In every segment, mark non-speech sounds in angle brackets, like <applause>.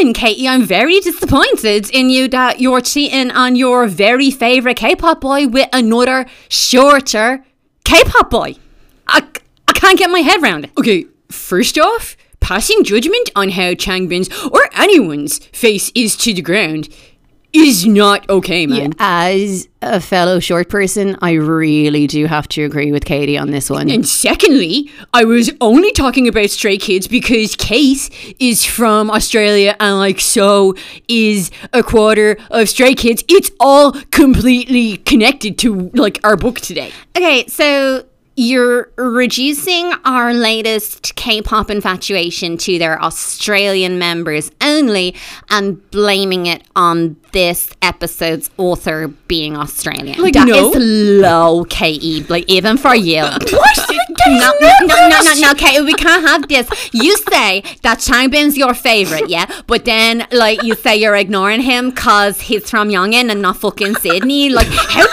Katie. I'm very disappointed in you that you're cheating on your very favourite K-pop boy with another shorter K-pop boy. I, I can't get my head around it. Okay, first off, passing judgment on how Changbin's or anyone's face is to the ground is not okay, man. As a fellow short person, I really do have to agree with Katie on this one. And secondly, I was only talking about Stray Kids because Kate is from Australia and like so is a quarter of Stray Kids. It's all completely connected to like our book today. Okay, so you're reducing our latest K-pop infatuation to their Australian members only and blaming it on this episode's author being Australian. Like, That no. is low, KE. Like even for you. <laughs> What? No, no, no, no, no, no, Kate, we can't have this. You say that Changbin's your favorite, yeah? But then, like, you say you're ignoring him because he's from Yongin and not fucking Sydney. Like, how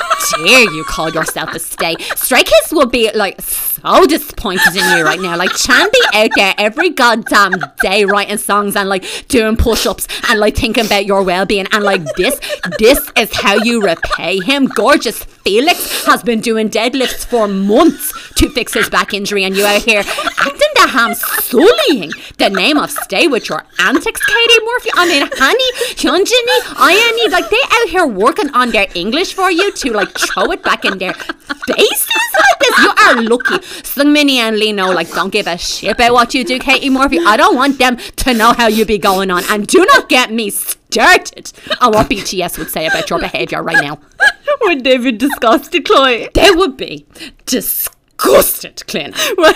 dare you call yourself a stay? Stray Kids will be, like, so disappointed in you right now. Like, Chan be out there every goddamn day writing songs and, like, doing push ups and, like, thinking about your well being. And, like, this, this is how you repay him. Gorgeous Felix has been doing deadlifts for months to fix his back injury, and you out here acting the ham sullying the name of stay with your antics, Katie Murphy. I mean, Honey, Hyunjini, Ayani, like they out here working on their English for you to like throw it back in their faces like this. You are lucky. Sungmini and know, like, don't give a shit about what you do, Katie Murphy. I don't want them to know how you be going on, and do not get me started on what BTS would say about your behaviour right now. Would they be disgusted, Chloe? They would be disgusted, Clint. <laughs> What,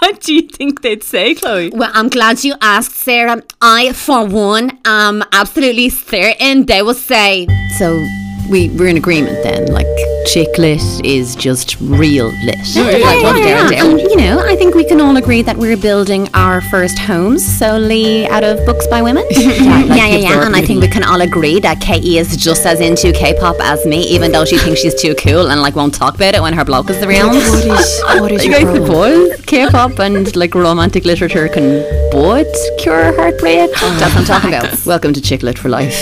what do you think they'd say, Chloe? Well, I'm glad you asked, Sarah. I, for one, am absolutely certain they will say. So we we're in agreement then. Like chick lit is just real lit. Like what they're doing. And, you know, I think we can all agree that we're building our first homes solely out of books by women. <laughs> yeah, yeah, yeah, And I think we can all agree that KE is just as into K-pop as me, even though she thinks she's too cool and like won't talk about it when her bloke is around. What is what is <laughs> You guys problem? suppose K-pop and like romantic literature can both cure heartbreak? Oh. That's what I'm talking about. <laughs> Welcome to Chick Lit for Life.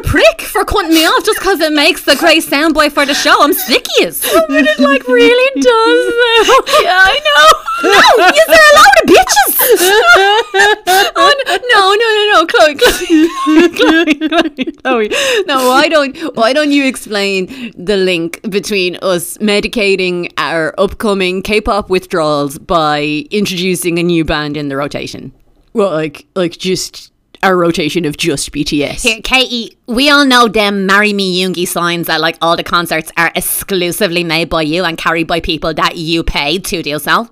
A prick for cutting me off just because it makes the great soundboy for the show. I'm sick of you. But it like really <laughs> does. though. yeah, I know. No, you're a load of bitches. <laughs> oh, no, no, no, no, Chloe, Chloe, <laughs> Chloe, Chloe, Chloe. No, why don't why don't you explain the link between us medicating our upcoming K-pop withdrawals by introducing a new band in the rotation? Well, like like just our rotation of just BTS. Here, Katie, we all know them marry me Yoongi signs that like all the concerts are exclusively made by you and carried by people that you paid to so.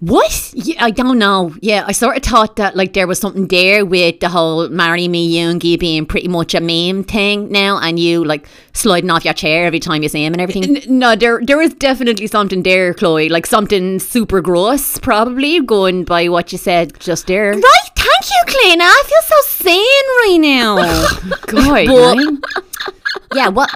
What? Yeah, I don't know. Yeah, I sort of thought that like there was something there with the whole marry me Yoongi being pretty much a meme thing now and you like sliding off your chair every time you see him and everything. N- no, there there is definitely something there, Chloe. Like something super gross, probably going by what you said just there. Right, thank you, Clint. I feel so sane right now. <laughs> God, But- <laughs> yeah, what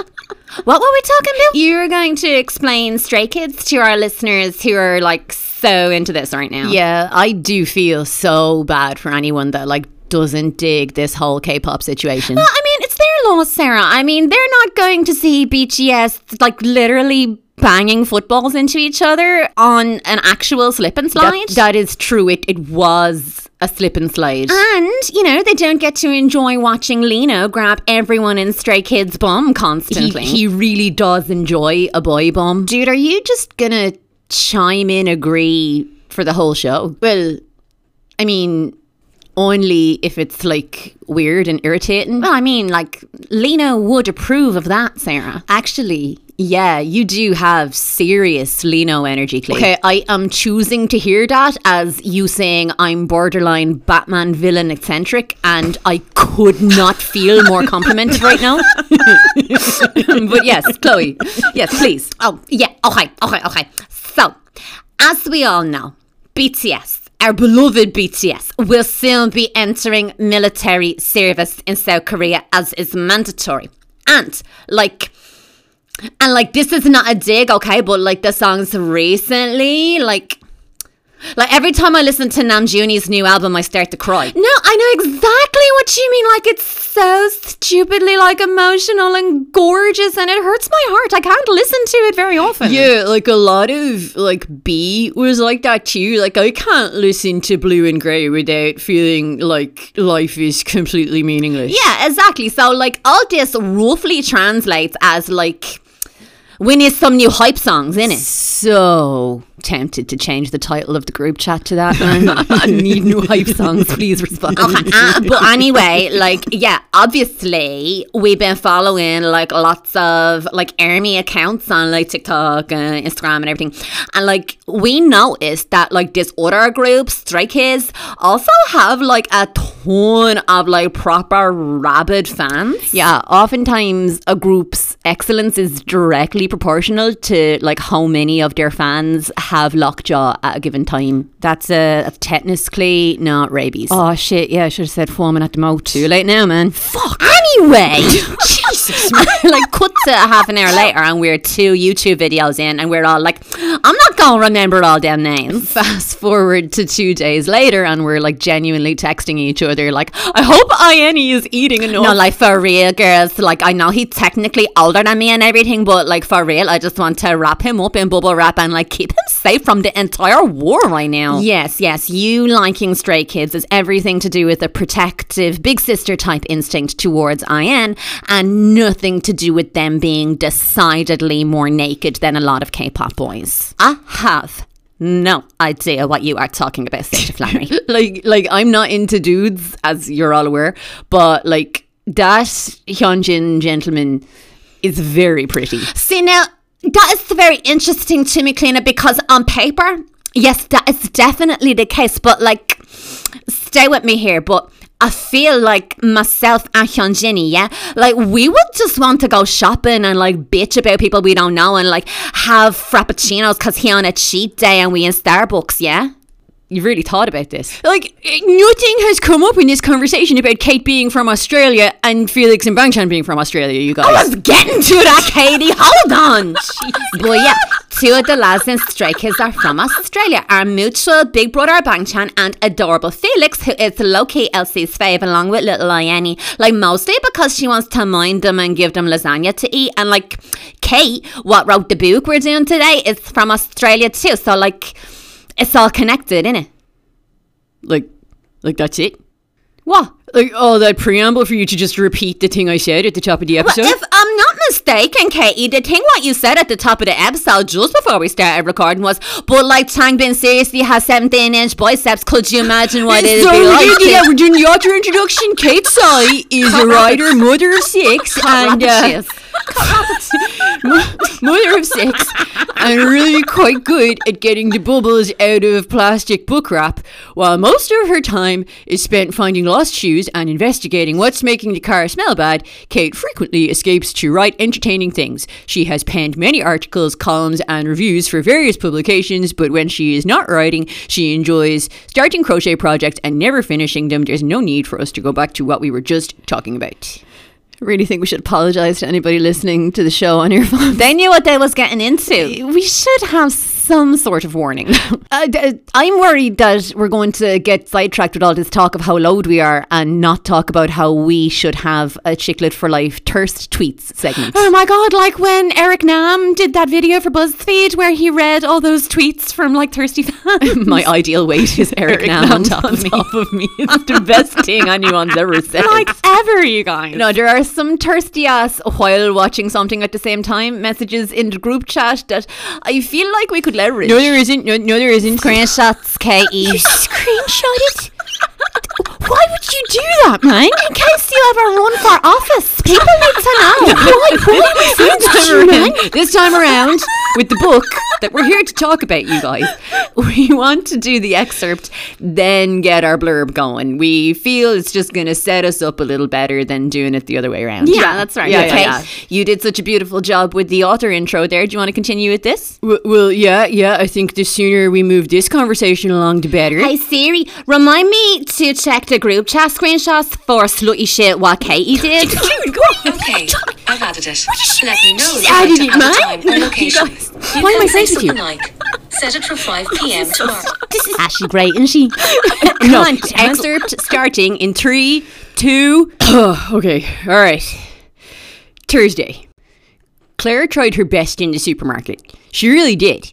what were we talking about? You're going to explain Stray Kids to our listeners who are like so into this right now. Yeah, I do feel so bad for anyone that like doesn't dig this whole K-pop situation. Well, I mean, it's their loss, Sarah. I mean, they're not going to see BTS like literally banging footballs into each other on an actual slip and slide. That, that is true. It it was a slip and slide. and, you know, they don't get to enjoy watching Lee Know grab everyone in Stray Kids' bum he, constantly. he really does enjoy a boy bomb. Dude, are you just gonna chime in agree for the whole show? Well, I mean, only if it's like weird and irritating. Well, I mean, like, Lee Know would approve of that, Sarah. Actually, yeah, you do have serious Lee Know energy, Clay. Okay, I am choosing to hear that as you saying I'm borderline Batman villain eccentric, and I could not feel more complimented <laughs> right now. <laughs> but yes, Chloe, yes, please. Oh, yeah, okay, okay, okay. So, as we all know, BTS, our beloved BTS, will soon be entering military service in South Korea as is mandatory. And, like, And like this is not a dig, okay, but like the songs recently, like like every time I listen to Namjoon's new album, I start to cry. No, I know exactly what you mean. Like it's so stupidly like emotional and gorgeous, and it hurts my heart. I can't listen to it very often. Yeah, like a lot of like B was like that too. Like I can't listen to Blue and Grey without feeling like life is completely meaningless. Yeah, exactly. So like all this roughly translates as like we need some new hype songs in it. So tempted to change the title of the group chat to that. <laughs> <laughs> I need new hype songs. Please respond. Okay, uh, but anyway, like yeah, obviously we've been following like lots of like army accounts on like TikTok and Instagram and everything, and like we noticed that like this other group, Stray Kids, also have like a ton of like proper rabid fans. Yeah, oftentimes a group's excellence is directly proportional to like how many of their fans have lockjaw at a given time. That's uh, that's technically not rabies. Oh shit! Yeah, I should have said foaming at the mouth. Too late now, man. Fuck. Anyway, <laughs> Jesus, <laughs> like cut to half an hour later, and we're two YouTube videos in, and we're all like, "I'm not gonna remember all them names." Fast forward to two days later, and we're like genuinely texting each other, like, "I hope Ianni is eating enough." No, like for real, girls. Like I know he's technically older than me and everything, but like for real, I just want to wrap him up in bubble wrap and like keep him safe from the entire war right now. Yes, yes. You liking stray kids is everything to do with a protective big sister type instinct towards IN and nothing to do with them being decidedly more naked than a lot of K pop boys. I have no idea what you are talking about, Sasha Flannery. <laughs> like, like I'm not into dudes, as you're all aware, but like that Hyunjin gentleman is very pretty. See now, that is very interesting to me, Kleena, because on paper, yes, that is definitely the case. But like, stay with me here. But I feel like myself and Hyunjin, yeah, like we would just want to go shopping and like bitch about people we don't know and like have frappuccinos because he on a cheat day and we in Starbucks, yeah. You've really thought about this. Like, nothing has come up in this conversation about Kate being from Australia and Felix and Bangchan being from Australia, you guys. Oh, I was getting to that, Katie. Hold on. <laughs> but yeah, two of the lads in Stray Kids are from Australia. Our mutual big brother Bangchan and adorable Felix, who is low-key Elsie's fave along with little Ianni. Like, mostly because she wants to mind them and give them lasagna to eat. And like, Kate, what wrote the book we're doing today, is from Australia too. So like it's all connected, innit? Like, like that's it? What? Like, oh, that preamble for you to just repeat the thing I said at the top of the episode? Well, if I'm not mistaken, Katie, the thing what you said at the top of the episode just before we started recording was, but like Changbin seriously has 17 inch biceps. Could you imagine what it'd so be we're like? doing, to- yeah, we're doing the author introduction. Kate Sai is a writer, mother of six, and uh, mother of six, I'm really quite good at getting the bubbles out of plastic book wrap. While most of her time is spent finding lost shoes and investigating what's making the car smell bad, Kate frequently escapes to write entertaining things. She has penned many articles, columns, and reviews for various publications, but when she is not writing, she enjoys starting crochet projects and never finishing them. There's no need for us to go back to what we were just talking about. Really think we should apologize to anybody listening to the show on your phone. They knew what they was getting into. We should have some sort of warning. <laughs> uh, d- I'm worried that we're going to get sidetracked with all this talk of how loud we are and not talk about how we should have a Chick Lit for Life thirst tweets segment. Oh my god, like when Eric Nam did that video for BuzzFeed where he read all those tweets from like thirsty fans. <laughs> My ideal weight is Eric, Eric Nam, Nam on top, of, me. top of me. It's the best thing anyone's ever said. like ever, you guys. No, there are some thirsty ass while watching something at the same time messages in the group chat that I feel like we could leverage. No, there isn't. No, no there isn't. Screenshots, Katie. You screenshot it? <laughs> Why would you do that, man? In case you ever run for office, people need to know. <laughs> Why? Why would you this time do that? around, this time around, with the book that we're here to talk about, you guys, we want to do the excerpt, then get our blurb going. We feel it's just going to set us up a little better than doing it the other way around. Yeah, that's right. Yeah, Okay. yeah, yeah. You did such a beautiful job with the author intro there. Do you want to continue with this? well, yeah, yeah. I think the sooner we move this conversation along, the better. Hey Siri, remind me to check the group chat screenshots for slutty shit what Katie did. Dude, go on. <laughs> Okay. I've added it. Let me know if She's you'd like to it, add a time or location. You why am I say friends with you? something like, set it for 5 p.m. tomorrow. This is Ashley <laughs> great, isn't she? <laughs> No, excerpt starting in three, two. <sighs> okay, all right. Thursday. Claire tried her best in the supermarket. She really did.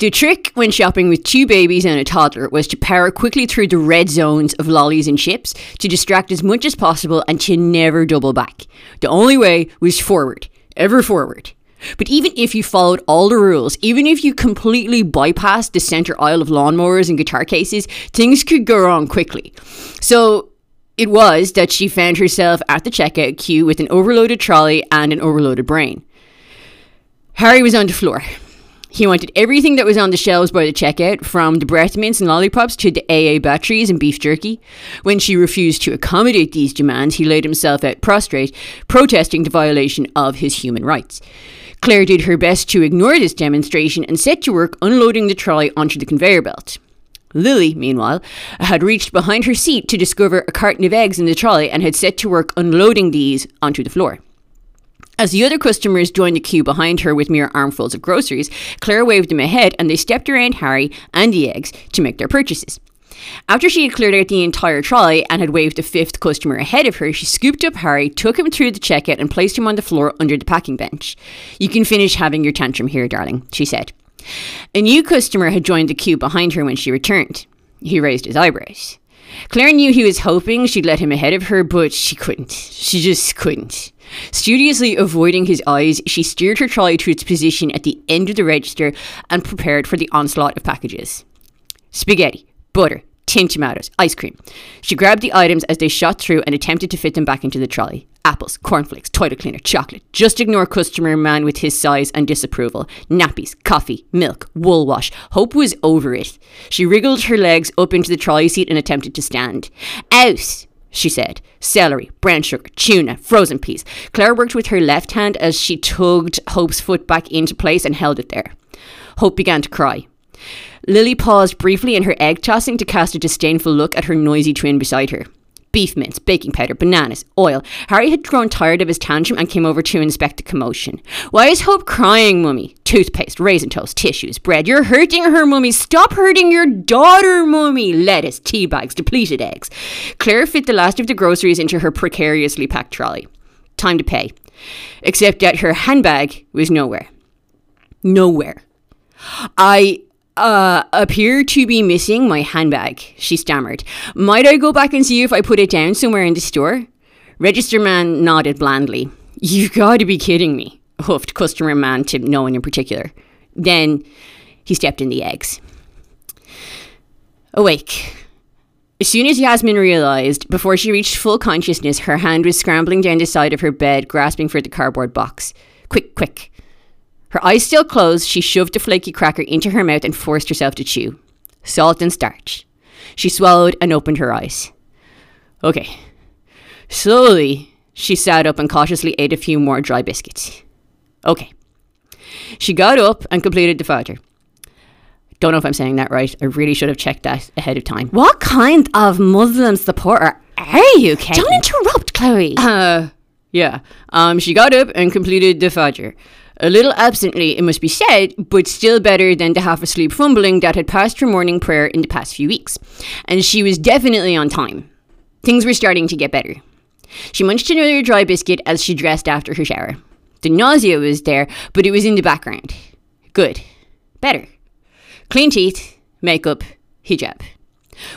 The trick when shopping with two babies and a toddler was to power quickly through the red zones of lollies and chips to distract as much as possible and to never double back. The only way was forward, ever forward. But even if you followed all the rules, even if you completely bypassed the center aisle of lawnmowers and guitar cases, things could go wrong quickly. So it was that she found herself at the checkout queue with an overloaded trolley and an overloaded brain. Harry was on the floor. He wanted everything that was on the shelves by the checkout, from the breath mints and lollipops to the AA batteries and beef jerky. When she refused to accommodate these demands, he laid himself out prostrate, protesting the violation of his human rights. Claire did her best to ignore this demonstration and set to work unloading the trolley onto the conveyor belt. Lily, meanwhile, had reached behind her seat to discover a carton of eggs in the trolley and had set to work unloading these onto the floor. As the other customers joined the queue behind her with mere armfuls of groceries, Claire waved them ahead and they stepped around Harry and the eggs to make their purchases. After she had cleared out the entire trolley and had waved a fifth customer ahead of her, she scooped up Harry, took him through the checkout, and placed him on the floor under the packing bench. You can finish having your tantrum here, darling, she said. A new customer had joined the queue behind her when she returned. He raised his eyebrows. Claire knew he was hoping she'd let him ahead of her, but she couldn't. She just couldn't. Studiously avoiding his eyes, she steered her trolley to its position at the end of the register and prepared for the onslaught of packages. Spaghetti, butter, tin tomatoes, ice cream. She grabbed the items as they shot through and attempted to fit them back into the trolley. Apples, cornflakes, toilet cleaner, chocolate. Just ignore customer man with his size and disapproval. Nappies, coffee, milk, wool wash. Hope was over it. She wriggled her legs up into the trolley seat and attempted to stand. Out! She said. Celery, brown sugar, tuna, frozen peas. Claire worked with her left hand as she tugged Hope's foot back into place and held it there. Hope began to cry. Lily paused briefly in her egg tossing to cast a disdainful look at her noisy twin beside her. Beef mince, baking powder, bananas, oil. Harry had grown tired of his tantrum and came over to inspect the commotion. Why is Hope crying, Mummy? Toothpaste, raisin toast, tissues, bread. You're hurting her, Mummy. Stop hurting your daughter, Mummy. Lettuce, tea bags, depleted eggs. Claire fit the last of the groceries into her precariously packed trolley. Time to pay. Except that her handbag was nowhere. Nowhere. I uh, appear to be missing my handbag, she stammered. Might I go back and see if I put it down somewhere in the store? Register man nodded blandly. You've got to be kidding me, huffed customer man to no one in particular. Then he stepped in the eggs. Awake. As soon as Yasmin realized, before she reached full consciousness, her hand was scrambling down the side of her bed, grasping for the cardboard box. Quick, quick. Her eyes still closed, she shoved the flaky cracker into her mouth and forced herself to chew. Salt and starch. She swallowed and opened her eyes. Okay. Slowly, she sat up and cautiously ate a few more dry biscuits. Okay. She got up and completed the fodder. Don't know if I'm saying that right. I really should have checked that ahead of time. What kind of Muslim supporter are you, Kate? Don't interrupt, Chloe. Uh, yeah. Um, she got up and completed the fodder. A little absently, it must be said, but still better than the half asleep fumbling that had passed her morning prayer in the past few weeks. And she was definitely on time. Things were starting to get better. She munched another dry biscuit as she dressed after her shower. The nausea was there, but it was in the background. Good. Better. Clean teeth, makeup, hijab.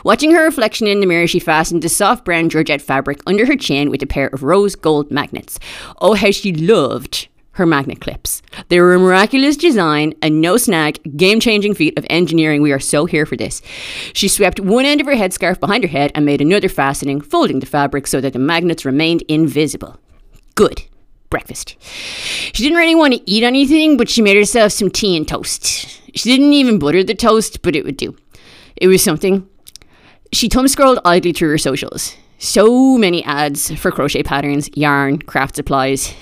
Watching her reflection in the mirror, she fastened the soft brown georgette fabric under her chin with a pair of rose gold magnets. Oh, how she loved her magnet clips. They were a miraculous design, a no snag, game changing feat of engineering. We are so here for this. She swept one end of her headscarf behind her head and made another fastening, folding the fabric so that the magnets remained invisible. Good. Breakfast. She didn't really want to eat anything, but she made herself some tea and toast. She didn't even butter the toast, but it would do. It was something. She thumb scrolled idly through her socials. So many ads for crochet patterns, yarn, craft supplies.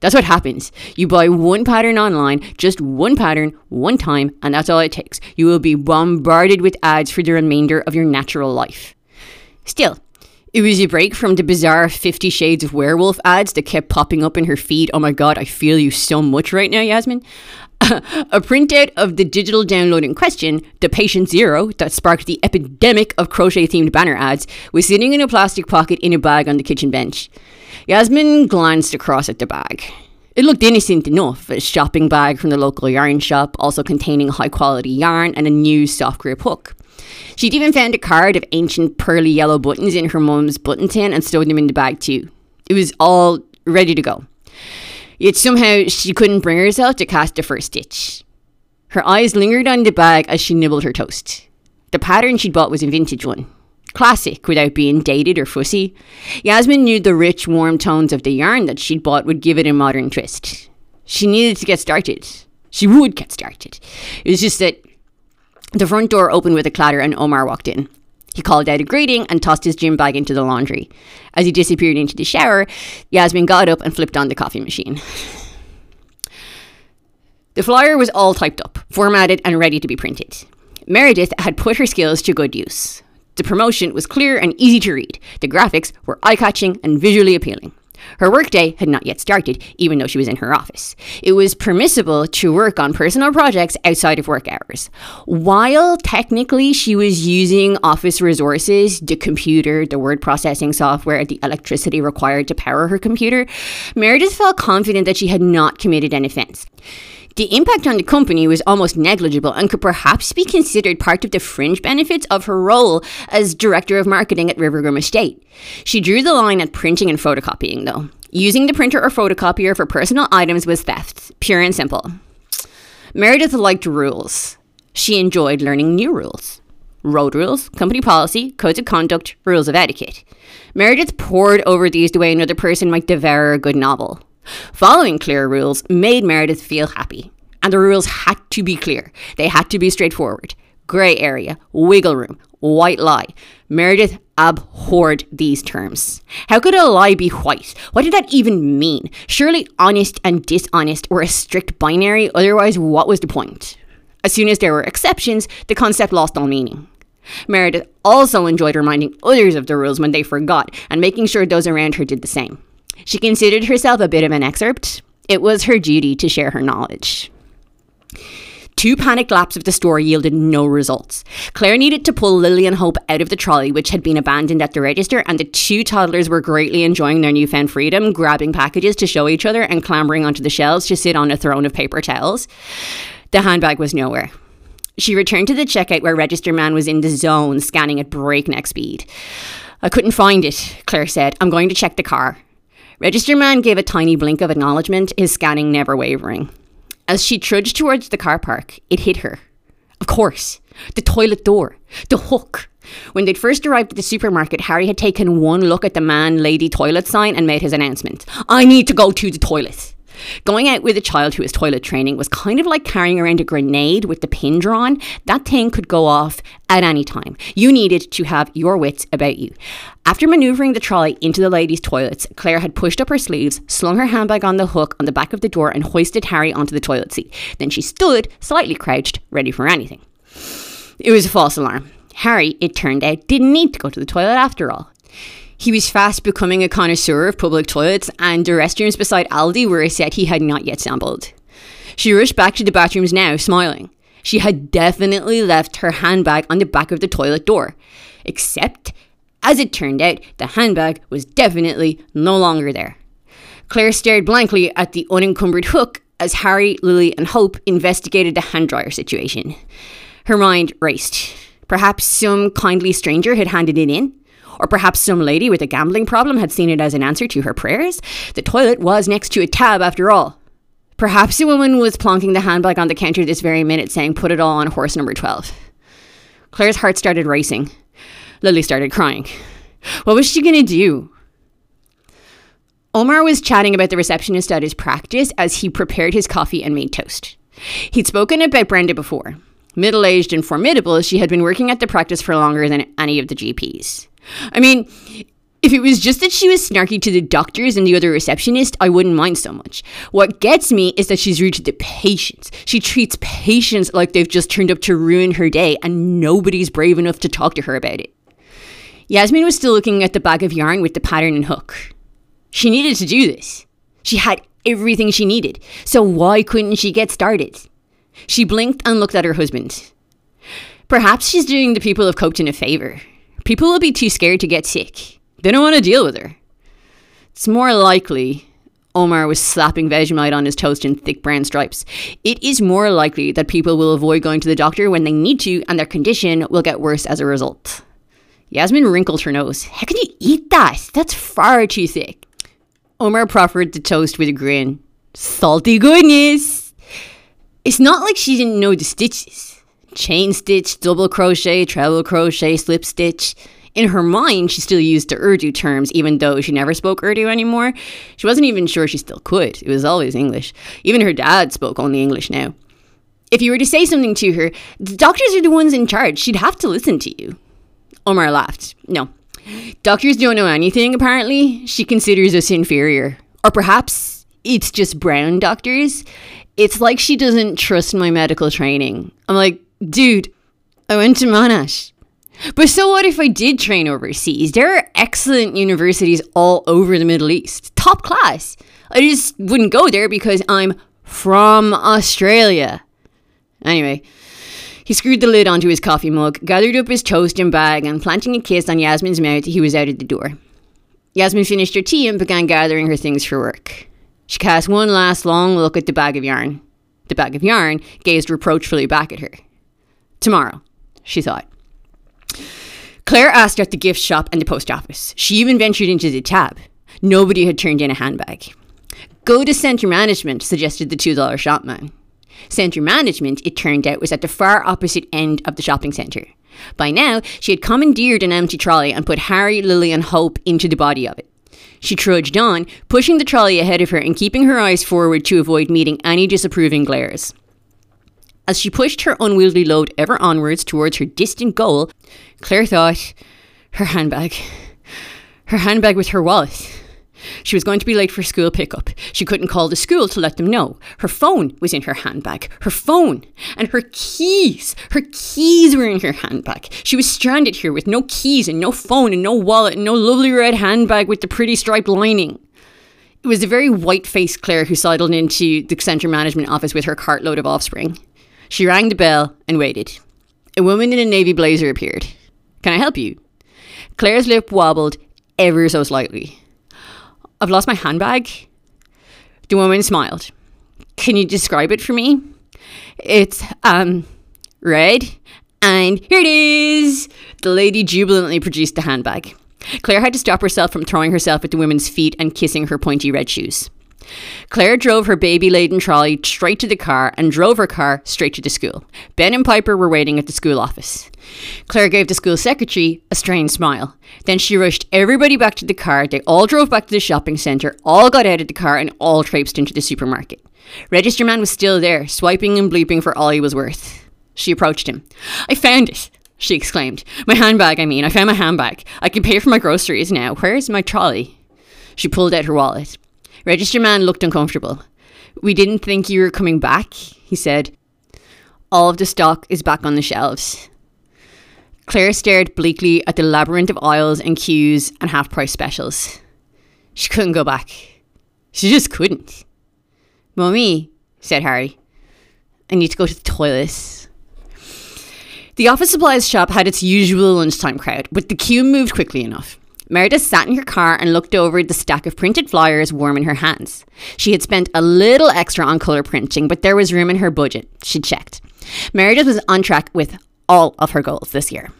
That's what happens. You buy one pattern online, just one pattern, one time, and that's all it takes. You will be bombarded with ads for the remainder of your natural life. Still, It was a break from the bizarre Fifty Shades of Werewolf ads that kept popping up in her feed. Oh my god, I feel you so much right now, Yasmin. A printout of the digital download in question, the Patient Zero, that sparked the epidemic of crochet themed banner ads, was sitting in a plastic pocket in a bag on the kitchen bench. Yasmin glanced across at the bag. It looked innocent enough, a shopping bag from the local yarn shop, also containing high quality yarn and a new soft grip hook. She'd even found a card of ancient pearly yellow buttons in her mum's button tin and stowed them in the bag too. It was all ready to go. Yet somehow she couldn't bring herself to cast the first stitch. Her eyes lingered on the bag as she nibbled her toast. The pattern she'd bought was a vintage one. Classic without being dated or fussy. Yasmin knew the rich, warm tones of the yarn that she'd bought would give it a modern twist. She needed to get started. She would get started. It was just that the front door opened with a clatter and Omar walked in. He called out a greeting and tossed his gym bag into the laundry. As he disappeared into the shower, Yasmin got up and flipped on the coffee machine. The flyer was all typed up, formatted, and ready to be printed. Meredith had put her skills to good use. The promotion was clear and easy to read. The graphics were eye catching and visually appealing. Her workday had not yet started, even though she was in her office. It was permissible to work on personal projects outside of work hours. While technically she was using office resources, the computer, the word processing software, the electricity required to power her computer, Meredith felt confident that she had not committed an offense. The impact on the company was almost negligible and could perhaps be considered part of the fringe benefits of her role as director of marketing at Rivergrim Estate. She drew the line at printing and photocopying, though. Using the printer or photocopier for personal items was theft, pure and simple. Meredith liked rules. She enjoyed learning new rules. Road rules, company policy, codes of conduct, rules of etiquette. Meredith pored over these the way another person might devour a good novel. Following clear rules made Meredith feel happy. And the rules had to be clear. They had to be straightforward. Grey area, wiggle room, white lie. Meredith abhorred these terms. How could a lie be white? What did that even mean? Surely honest and dishonest were a strict binary, otherwise, what was the point? As soon as there were exceptions, the concept lost all meaning. Meredith also enjoyed reminding others of the rules when they forgot and making sure those around her did the same. She considered herself a bit of an excerpt. It was her duty to share her knowledge. Two panicked laps of the store yielded no results. Claire needed to pull Lily and Hope out of the trolley, which had been abandoned at the register, and the two toddlers were greatly enjoying their newfound freedom, grabbing packages to show each other and clambering onto the shelves to sit on a throne of paper towels. The handbag was nowhere. She returned to the checkout where register man was in the zone, scanning at breakneck speed. I couldn't find it, Claire said. I'm going to check the car. Register man gave a tiny blink of acknowledgement, his scanning never wavering. As she trudged towards the car park, it hit her. Of course, the toilet door, the hook. When they'd first arrived at the supermarket, Harry had taken one look at the man lady toilet sign and made his announcement I need to go to the toilet. Going out with a child who is toilet training was kind of like carrying around a grenade with the pin drawn. That thing could go off at any time. You needed to have your wits about you. After maneuvering the trolley into the ladies' toilets, Claire had pushed up her sleeves, slung her handbag on the hook on the back of the door, and hoisted Harry onto the toilet seat. Then she stood, slightly crouched, ready for anything. It was a false alarm. Harry, it turned out, didn't need to go to the toilet after all. He was fast becoming a connoisseur of public toilets, and the restrooms beside Aldi were a set he had not yet sampled. She rushed back to the bathrooms now, smiling. She had definitely left her handbag on the back of the toilet door. Except, as it turned out, the handbag was definitely no longer there. Claire stared blankly at the unencumbered hook as Harry, Lily, and Hope investigated the hand dryer situation. Her mind raced. Perhaps some kindly stranger had handed it in? Or perhaps some lady with a gambling problem had seen it as an answer to her prayers? The toilet was next to a tab after all. Perhaps a woman was plonking the handbag on the counter this very minute saying, Put it all on horse number 12. Claire's heart started racing. Lily started crying. What was she going to do? Omar was chatting about the receptionist at his practice as he prepared his coffee and made toast. He'd spoken about Brenda before. Middle aged and formidable, she had been working at the practice for longer than any of the GPs. I mean, if it was just that she was snarky to the doctors and the other receptionist, I wouldn't mind so much. What gets me is that she's rude to the patients. She treats patients like they've just turned up to ruin her day, and nobody's brave enough to talk to her about it. Yasmin was still looking at the bag of yarn with the pattern and hook. She needed to do this. She had everything she needed, so why couldn't she get started? She blinked and looked at her husband. Perhaps she's doing the people of Copton a favour. People will be too scared to get sick. They don't want to deal with her. It's more likely Omar was slapping Vegemite on his toast in thick brown stripes. It is more likely that people will avoid going to the doctor when they need to and their condition will get worse as a result. Yasmin wrinkled her nose. How can you eat that? That's far too thick. Omar proffered the toast with a grin. Salty goodness. It's not like she didn't know the stitches chain stitch, double crochet, treble crochet, slip stitch. In her mind, she still used the Urdu terms, even though she never spoke Urdu anymore. She wasn't even sure she still could. It was always English. Even her dad spoke only English now. If you were to say something to her, the doctors are the ones in charge. She'd have to listen to you. Omar laughed. No. Doctors don't know anything, apparently. She considers us inferior. Or perhaps it's just brown doctors. It's like she doesn't trust my medical training. I'm like, dude, I went to Monash. But so what if I did train overseas? There are excellent universities all over the Middle East, top class. I just wouldn't go there because I'm from Australia. Anyway, he screwed the lid onto his coffee mug, gathered up his toast and bag, and planting a kiss on Yasmin's mouth, he was out of the door. Yasmin finished her tea and began gathering her things for work. She cast one last long look at the bag of yarn. The bag of yarn gazed reproachfully back at her. Tomorrow, she thought. Claire asked at the gift shop and the post office. She even ventured into the tab. Nobody had turned in a handbag. Go to Centre Management, suggested the $2 shopman. Centre Management, it turned out, was at the far opposite end of the shopping centre. By now, she had commandeered an empty trolley and put Harry, Lily, and Hope into the body of it. She trudged on, pushing the trolley ahead of her and keeping her eyes forward to avoid meeting any disapproving glares. As she pushed her unwieldy load ever onwards towards her distant goal, Claire thought, her handbag. Her handbag with her wallet. She was going to be late for school pickup. She couldn't call the school to let them know. Her phone was in her handbag. Her phone. And her keys. Her keys were in her handbag. She was stranded here with no keys and no phone and no wallet and no lovely red handbag with the pretty striped lining. It was a very white faced Claire who sidled into the centre management office with her cartload of offspring. She rang the bell and waited. A woman in a navy blazer appeared. Can I help you? Claire's lip wobbled ever so slightly. I've lost my handbag. The woman smiled. Can you describe it for me? It's, um, red. And here it is! The lady jubilantly produced the handbag. Claire had to stop herself from throwing herself at the woman's feet and kissing her pointy red shoes. Claire drove her baby laden trolley straight to the car and drove her car straight to the school. Ben and Piper were waiting at the school office. Claire gave the school secretary a strained smile. Then she rushed everybody back to the car. They all drove back to the shopping centre, all got out of the car, and all traipsed into the supermarket. Register man was still there, swiping and bleeping for all he was worth. She approached him. I found it, she exclaimed. My handbag, I mean. I found my handbag. I can pay for my groceries now. Where's my trolley? She pulled out her wallet. Register man looked uncomfortable. We didn't think you were coming back, he said. All of the stock is back on the shelves. Claire stared bleakly at the labyrinth of aisles and queues and half price specials. She couldn't go back. She just couldn't. Mummy, said Harry, I need to go to the toilets. The office supplies shop had its usual lunchtime crowd, but the queue moved quickly enough. Meredith sat in her car and looked over the stack of printed flyers warm in her hands. She had spent a little extra on colour printing, but there was room in her budget. She checked. Meredith was on track with all of her goals this year.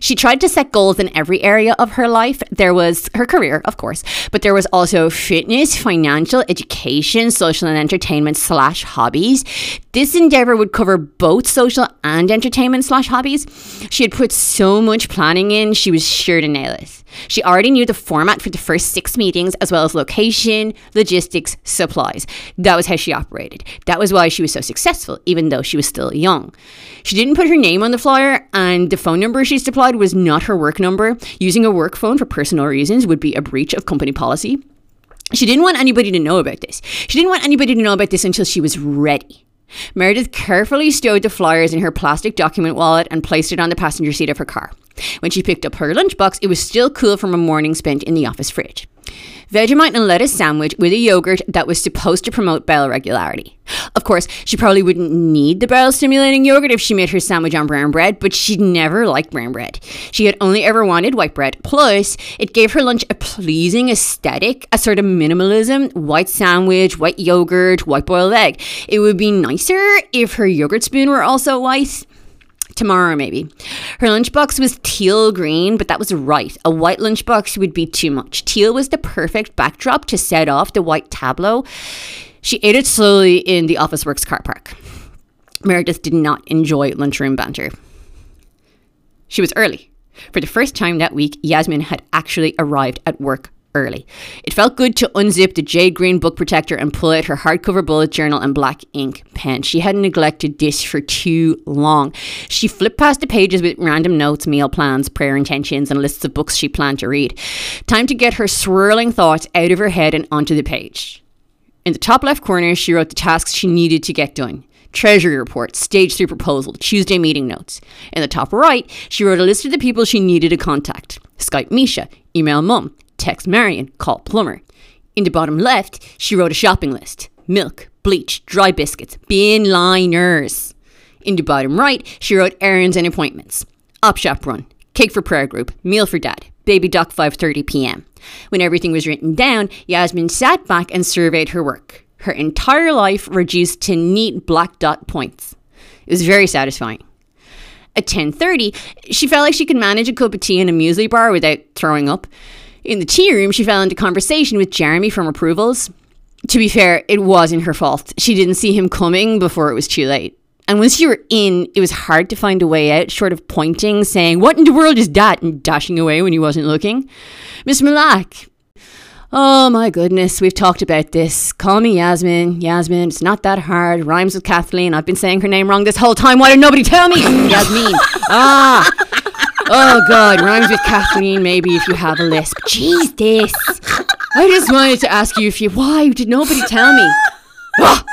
She tried to set goals in every area of her life. There was her career, of course, but there was also fitness, financial, education, social and entertainment slash hobbies. This endeavor would cover both social and entertainment slash hobbies. She had put so much planning in, she was sure to nail it. She already knew the format for the first six meetings, as well as location, logistics, supplies. That was how she operated. That was why she was so successful, even though she was still young. She didn't put her name on the flyer, and the phone number she supplied was not her work number. Using a work phone for personal reasons would be a breach of company policy. She didn't want anybody to know about this. She didn't want anybody to know about this until she was ready. Meredith carefully stowed the flyers in her plastic document wallet and placed it on the passenger seat of her car. When she picked up her lunchbox, it was still cool from a morning spent in the office fridge. Vegemite and lettuce sandwich with a yogurt that was supposed to promote bowel regularity. Of course, she probably wouldn't need the bowel stimulating yogurt if she made her sandwich on brown bread, but she'd never liked brown bread. She had only ever wanted white bread. Plus, it gave her lunch a pleasing aesthetic, a sort of minimalism white sandwich, white yogurt, white boiled egg. It would be nicer if her yogurt spoon were also white tomorrow maybe. Her lunchbox was teal green, but that was right. A white lunchbox would be too much. Teal was the perfect backdrop to set off the white tableau. She ate it slowly in the Officeworks car park. Meredith did not enjoy lunchroom banter. She was early. For the first time that week, Yasmin had actually arrived at work early. It felt good to unzip the jade green book protector and pull out her hardcover bullet journal and black ink pen. She hadn't neglected this for too long. She flipped past the pages with random notes, meal plans, prayer intentions, and lists of books she planned to read. Time to get her swirling thoughts out of her head and onto the page. In the top left corner, she wrote the tasks she needed to get done. Treasury report, stage three proposal, Tuesday meeting notes. In the top right, she wrote a list of the people she needed to contact. Skype Misha, email mum, text Marion, call plumber. In the bottom left, she wrote a shopping list. Milk, bleach, dry biscuits, bin liners. In the bottom right, she wrote errands and appointments. Op shop run, cake for prayer group, meal for dad, baby duck 5:30 p.m. When everything was written down, Yasmin sat back and surveyed her work. Her entire life reduced to neat black dot points. It was very satisfying. At 10:30, she felt like she could manage a cup of tea in a muesli bar without throwing up. In the tea room, she fell into conversation with Jeremy from Approvals. To be fair, it wasn't her fault. She didn't see him coming before it was too late. And once you were in, it was hard to find a way out, short of pointing, saying, What in the world is that? and dashing away when he wasn't looking. Miss Malak. Oh my goodness, we've talked about this. Call me Yasmin. Yasmin, it's not that hard. Rhymes with Kathleen. I've been saying her name wrong this whole time. Why didn't nobody tell me? <laughs> Yasmin. Ah. Oh God, rhymes with Kathleen. Maybe if you have a lisp. Jeez, this. I just wanted to ask you if you. Why did nobody tell me? Ah.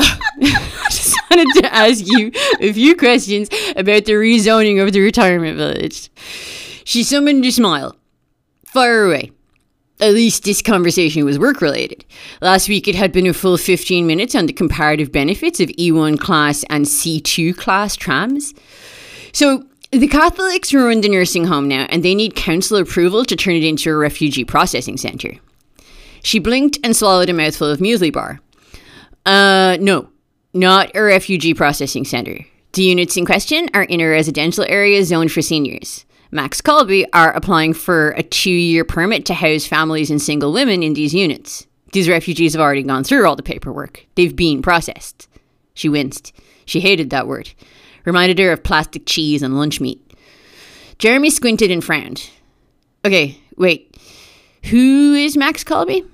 <laughs> I just wanted to ask you a few questions about the rezoning of the retirement village. She summoned a smile. Fire away. At least this conversation was work related. Last week it had been a full 15 minutes on the comparative benefits of E1 class and C2 class trams. So, the Catholics run the nursing home now and they need council approval to turn it into a refugee processing centre. She blinked and swallowed a mouthful of muesli bar. Uh, no, not a refugee processing centre. The units in question are in a residential area zoned for seniors. Max Kolbe are applying for a two year permit to house families and single women in these units. These refugees have already gone through all the paperwork. They've been processed. She winced. She hated that word. Reminded her of plastic cheese and lunch meat. Jeremy squinted and frowned. Okay, wait. Who is Max Kolbe?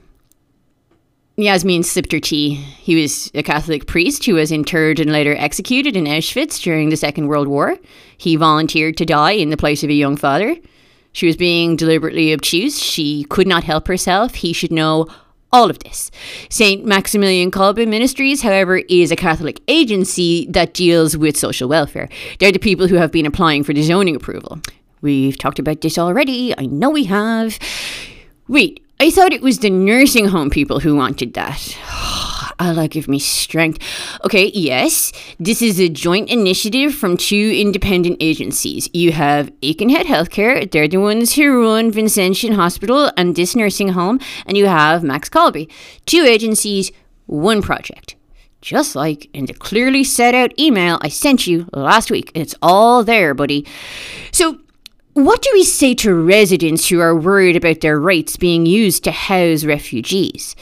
Yasmin sipped her tea. He was a Catholic priest who was interred and later executed in Auschwitz during the Second World War. He volunteered to die in the place of a young father. She was being deliberately obtuse. She could not help herself. He should know all of this. St. Maximilian Kolbe Ministries, however, is a Catholic agency that deals with social welfare. They're the people who have been applying for the zoning approval. We've talked about this already. I know we have. Wait, I thought it was the nursing home people who wanted that. <sighs> Allah give me strength. Okay, yes, this is a joint initiative from two independent agencies. You have Aikenhead Healthcare, they're the ones who run Vincentian Hospital and this nursing home, and you have Max Kolbe. Two agencies, one project. Just like in the clearly set out email I sent you last week. It's all there, buddy. So, what do we say to residents who are worried about their rights being used to house refugees?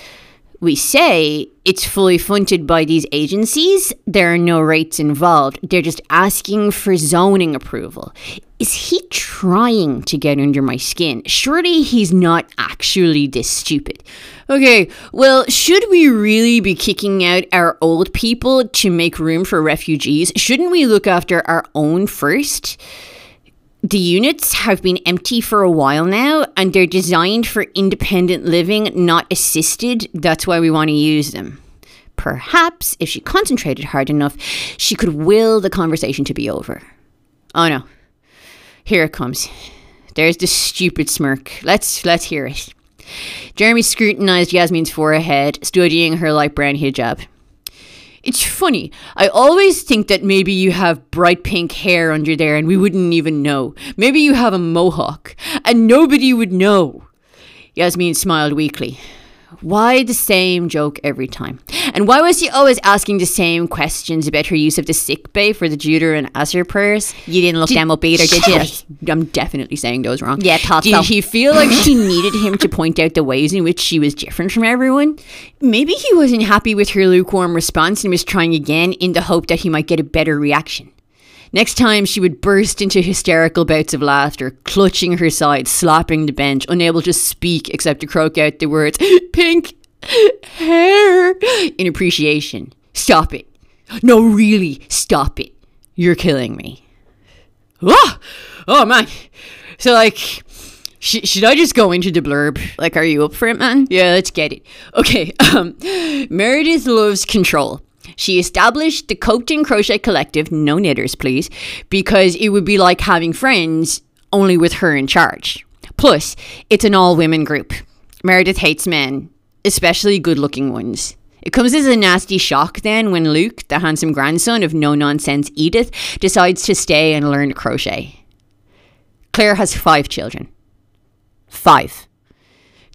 We say it's fully funded by these agencies. There are no rates involved. They're just asking for zoning approval. Is he trying to get under my skin? Surely he's not actually this stupid. Okay, well, should we really be kicking out our old people to make room for refugees? Shouldn't we look after our own first? The units have been empty for a while now, and they're designed for independent living, not assisted. That's why we want to use them. Perhaps, if she concentrated hard enough, she could will the conversation to be over. Oh no. Here it comes. There's the stupid smirk. Let's let's hear it. Jeremy scrutinized Yasmin's forehead, studying her light brown hijab. It's funny. I always think that maybe you have bright pink hair under there and we wouldn't even know. Maybe you have a mohawk and nobody would know. Yasmin smiled weakly. Why the same joke every time? And why was she always asking the same questions about her use of the sick bay for the Judah and Asr prayers? You didn't look them up either, did you? I'm definitely saying those wrong. Yeah, thought Did so. he feel like she needed him to point out the ways in which she was different from everyone? Maybe he wasn't happy with her lukewarm response and was trying again in the hope that he might get a better reaction. Next time, she would burst into hysterical bouts of laughter, clutching her side, slapping the bench, unable to speak except to croak out the words, pink hair, in appreciation. Stop it. No, really, stop it. You're killing me. Oh, oh man. So, like, sh- should I just go into the blurb? Like, are you up for it, man? Yeah, let's get it. Okay, <laughs> um, Meredith loves control. She established the Copton Crochet Collective, no knitters, please, because it would be like having friends, only with her in charge. Plus, it's an all women group. Meredith hates men, especially good looking ones. It comes as a nasty shock then when Luke, the handsome grandson of no nonsense Edith, decides to stay and learn crochet. Claire has five children. Five.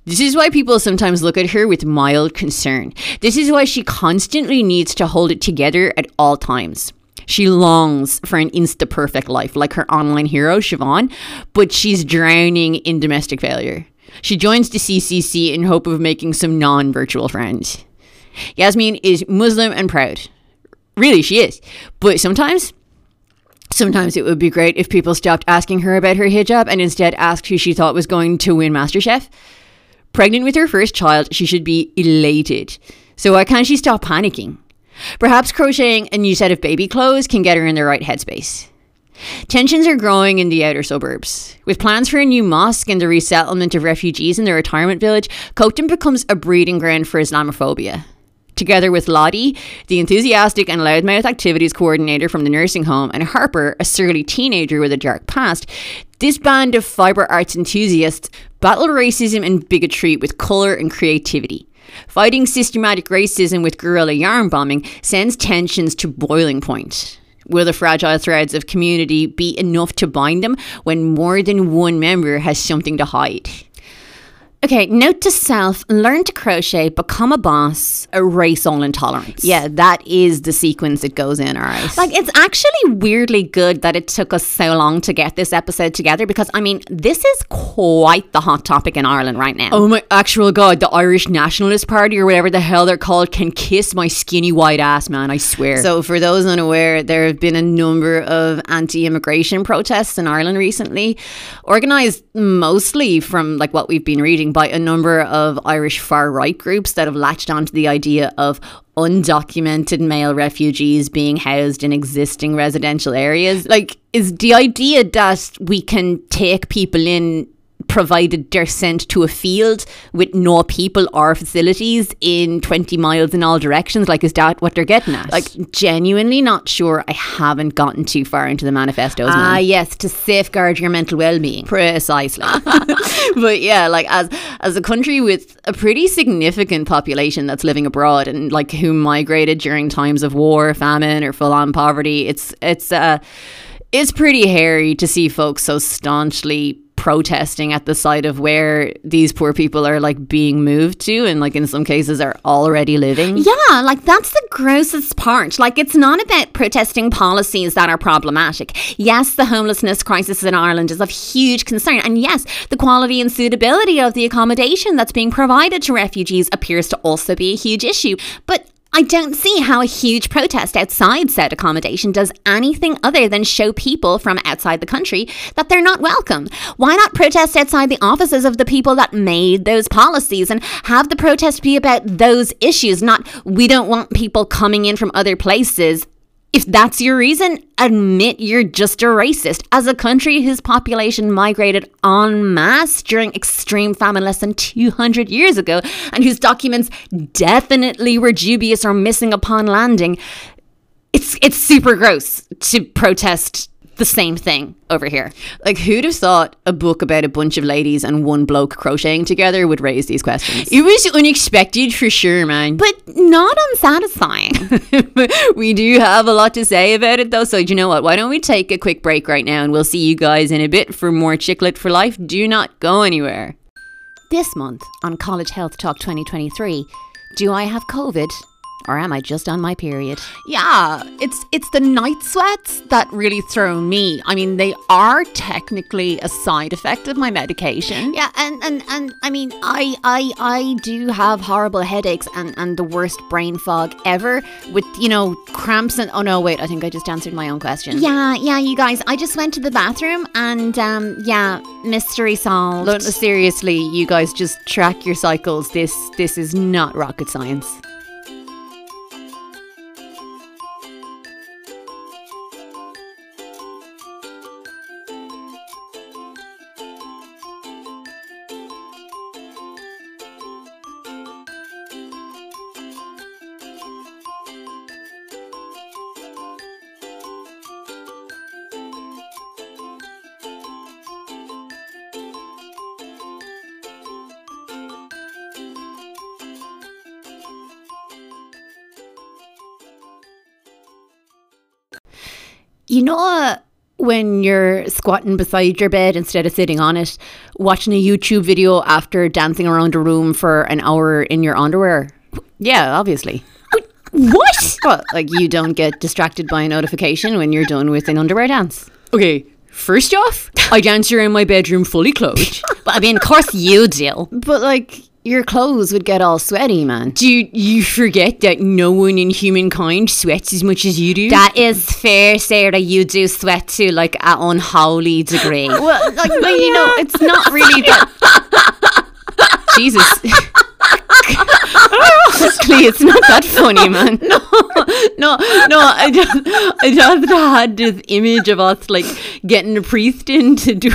This is why people sometimes look at her with mild concern. This is why she constantly needs to hold it together at all times. She longs for an insta perfect life like her online hero, Siobhan, but she's drowning in domestic failure. She joins the CCC in hope of making some non virtual friends. Yasmin is Muslim and proud. Really, she is. But sometimes, sometimes it would be great if people stopped asking her about her hijab and instead asked who she thought was going to win MasterChef. Pregnant with her first child, she should be elated. So why can't she stop panicking? Perhaps crocheting a new set of baby clothes can get her in the right headspace. Tensions are growing in the outer suburbs. With plans for a new mosque and the resettlement of refugees in the retirement village, Copton becomes a breeding ground for Islamophobia. Together with Lottie, the enthusiastic and loudmouth activities coordinator from the nursing home, and Harper, a surly teenager with a dark past, this band of fiber arts enthusiasts battle racism and bigotry with colour and creativity. Fighting systematic racism with guerrilla yarn bombing sends tensions to boiling point. Will the fragile threads of community be enough to bind them when more than one member has something to hide? Okay, note to self learn to crochet, become a boss, erase all intolerance. Yeah, that is the sequence it goes in, all right. Like, it's actually weirdly good that it took us so long to get this episode together because, I mean, this is quite the hot topic in Ireland right now. Oh my actual god, the Irish Nationalist Party or whatever the hell they're called can kiss my skinny white ass, man, I swear. So, for those unaware, there have been a number of anti immigration protests in Ireland recently, organised mostly from like what we've been reading by a number of Irish far right groups that have latched onto the idea of undocumented male refugees being housed in existing residential areas. Like, is the idea that we can take people in provided they're sent to a field with no people or facilities in 20 miles in all directions like is that what they're getting at like genuinely not sure I haven't gotten too far into the manifestos. ah man. yes to safeguard your mental well-being Precisely. <laughs> <laughs> but yeah, like as as a country with a pretty significant population that's living abroad and like who migrated during times of war, famine, or full on poverty, it's it's uh it's pretty hairy to see folks so staunchly protesting at the site of where these poor people are like being moved to and like in some cases are already living. Yeah, like that's the grossest part. Like, it's not about protesting policies that are problematic. Yes, the homelessness crisis in Ireland is of huge concern. And yes, the quality and suitability of the accommodation that's being provided to refugees appears to also be a huge issue. But I don't see how a huge protest outside said accommodation does anything other than show people from outside the country that they're not welcome. Why not protest outside the offices of the people that made those policies and have the protest be about those issues, not we don't want people coming in from other places if that's your reason, admit you're just a racist. As a country whose population migrated en masse during extreme famine less than 200 years ago, and whose documents definitely were dubious or missing upon landing, it's it's super gross to protest the same thing over here. Like, who'd have thought a book about a bunch of ladies and one bloke crocheting together would raise these questions? It was unexpected for sure, man. But not unsatisfying. <laughs> we do have a lot to say about it, though. So, you know what? Why don't we take a quick break right now and we'll see you guys in a bit for more Chick Lit for Life. Do not go anywhere. this month on College Health Talk 2023, do I have COVID or am I just on my period? Yeah, it's it's the night sweats that really throw me. I mean, they are technically a side effect of my medication. Yeah, and and, and I mean, I I I do have horrible headaches and and the worst brain fog ever with, you know, cramps and oh no, wait, I think I just answered my own question. Yeah, yeah, you guys, I just went to the bathroom and um yeah, mystery solved. Look, seriously, you guys just track your cycles. This this is not rocket science. You know uh, when you're squatting beside your bed instead of sitting on it, watching a YouTube video after dancing around a room for an hour in your underwear? Yeah, obviously. What? Well, like you don't get distracted by a notification when you're done with an underwear dance. Okay, first off, I dance around my bedroom fully clothed. <laughs> But I mean, of course you do. but like your clothes would get all sweaty, man. Do you, you forget that no one in humankind sweats as much as you do? That is fair, Sarah. You do sweat to like an unholy degree. <laughs> well, like well, you know, it's not really <laughs> that. Jesus. Clee, it's not that funny, man. No, no, no. I just, I just had this image of us like getting a priest in to do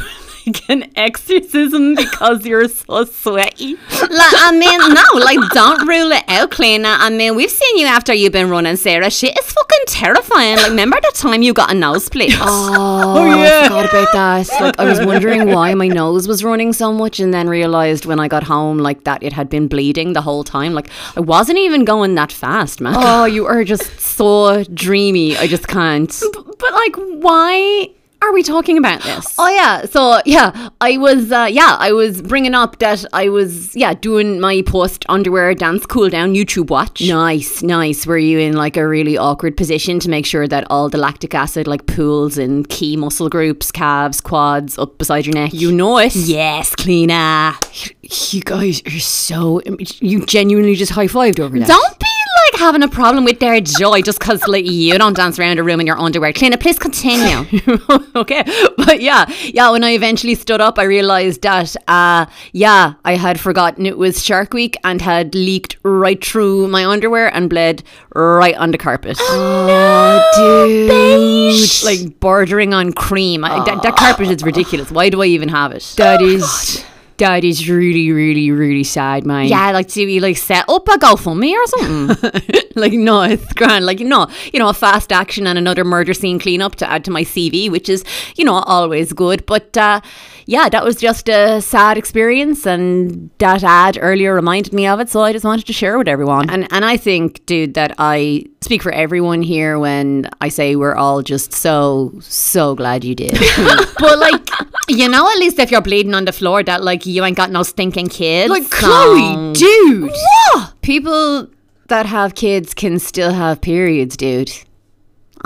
like an exorcism because you're so sweaty. like, I mean, no, like, don't rule it out, Cleaner. I mean, we've seen you after you've been running, Sarah. Shit is fucking terrifying. Like, remember the time you got a nosebleed? Oh, oh yeah. I forgot about that. Like, I was wondering why my nose was running so much, and then realized when I got home, like that it had been bleeding the whole time. Like, I wasn't even going that fast, man. Oh, you are just so dreamy. I just can't. but, like, why are we talking about this? Oh yeah, so yeah, I was uh, yeah, I was bringing up that I was yeah doing my post underwear dance cool down YouTube watch. Nice, nice. Were you in like a really awkward position to make sure that all the lactic acid like pools in key muscle groups, calves, quads, up beside your neck? You know it. Yes, Cleaner. You guys are so. You genuinely just high fived over that. Don't be like having a problem with their joy just because like you don't dance around a room in your underwear. Cleaner, please continue. <laughs> okay, but yeah, yeah. When I eventually stood up, I realized that, uh, yeah, I had forgotten it was Shark Week and had leaked right through my underwear and bled right on the carpet. Oh, dude! Like bordering on cream. I, that, that carpet is ridiculous. Why do I even have it? That is. That is really, really, really sad, man. yeah, like do we like set up a me or something? <laughs> like no, it's grand. Like no, you know, a fast action and another murder scene cleanup to add to my CV, which is you know always good. But uh, yeah, that was just a sad experience, and that ad earlier reminded me of it, so I just wanted to share with everyone. And and I think, dude, that I speak for everyone here when I say we're all just so so glad you did. <laughs> but like, you know, at least if you're bleeding on the floor, that like you ain't got no stinking kids. Like so- Chloe, dude. What? People that have kids can still have periods, dude.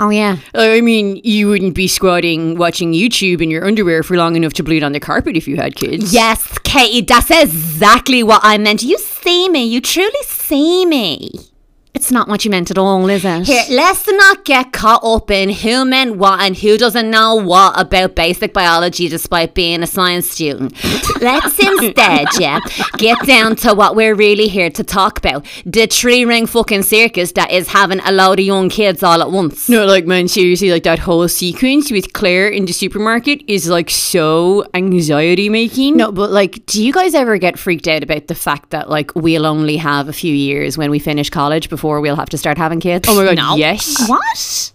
Oh yeah. I mean, you wouldn't be squatting watching YouTube in your underwear for long enough to bleed on the carpet if you had kids. Yes, Katie, that's exactly what I meant. You see me. You truly see me. It's not what you meant at all, is it? Here, let's not get caught up in who meant what and who doesn't know what about basic biology despite being a science student. <laughs> Let's instead, yeah, get down to what we're really here to talk about. The tree ring fucking circus that is having a load of young kids all at once. No, like man, seriously, like that whole sequence with Claire in the supermarket is like so anxiety making. No, but like, do you guys ever get freaked out about the fact that like we'll only have a few years when we finish college before we'll have to start having kids? Oh my god, No. yes. What?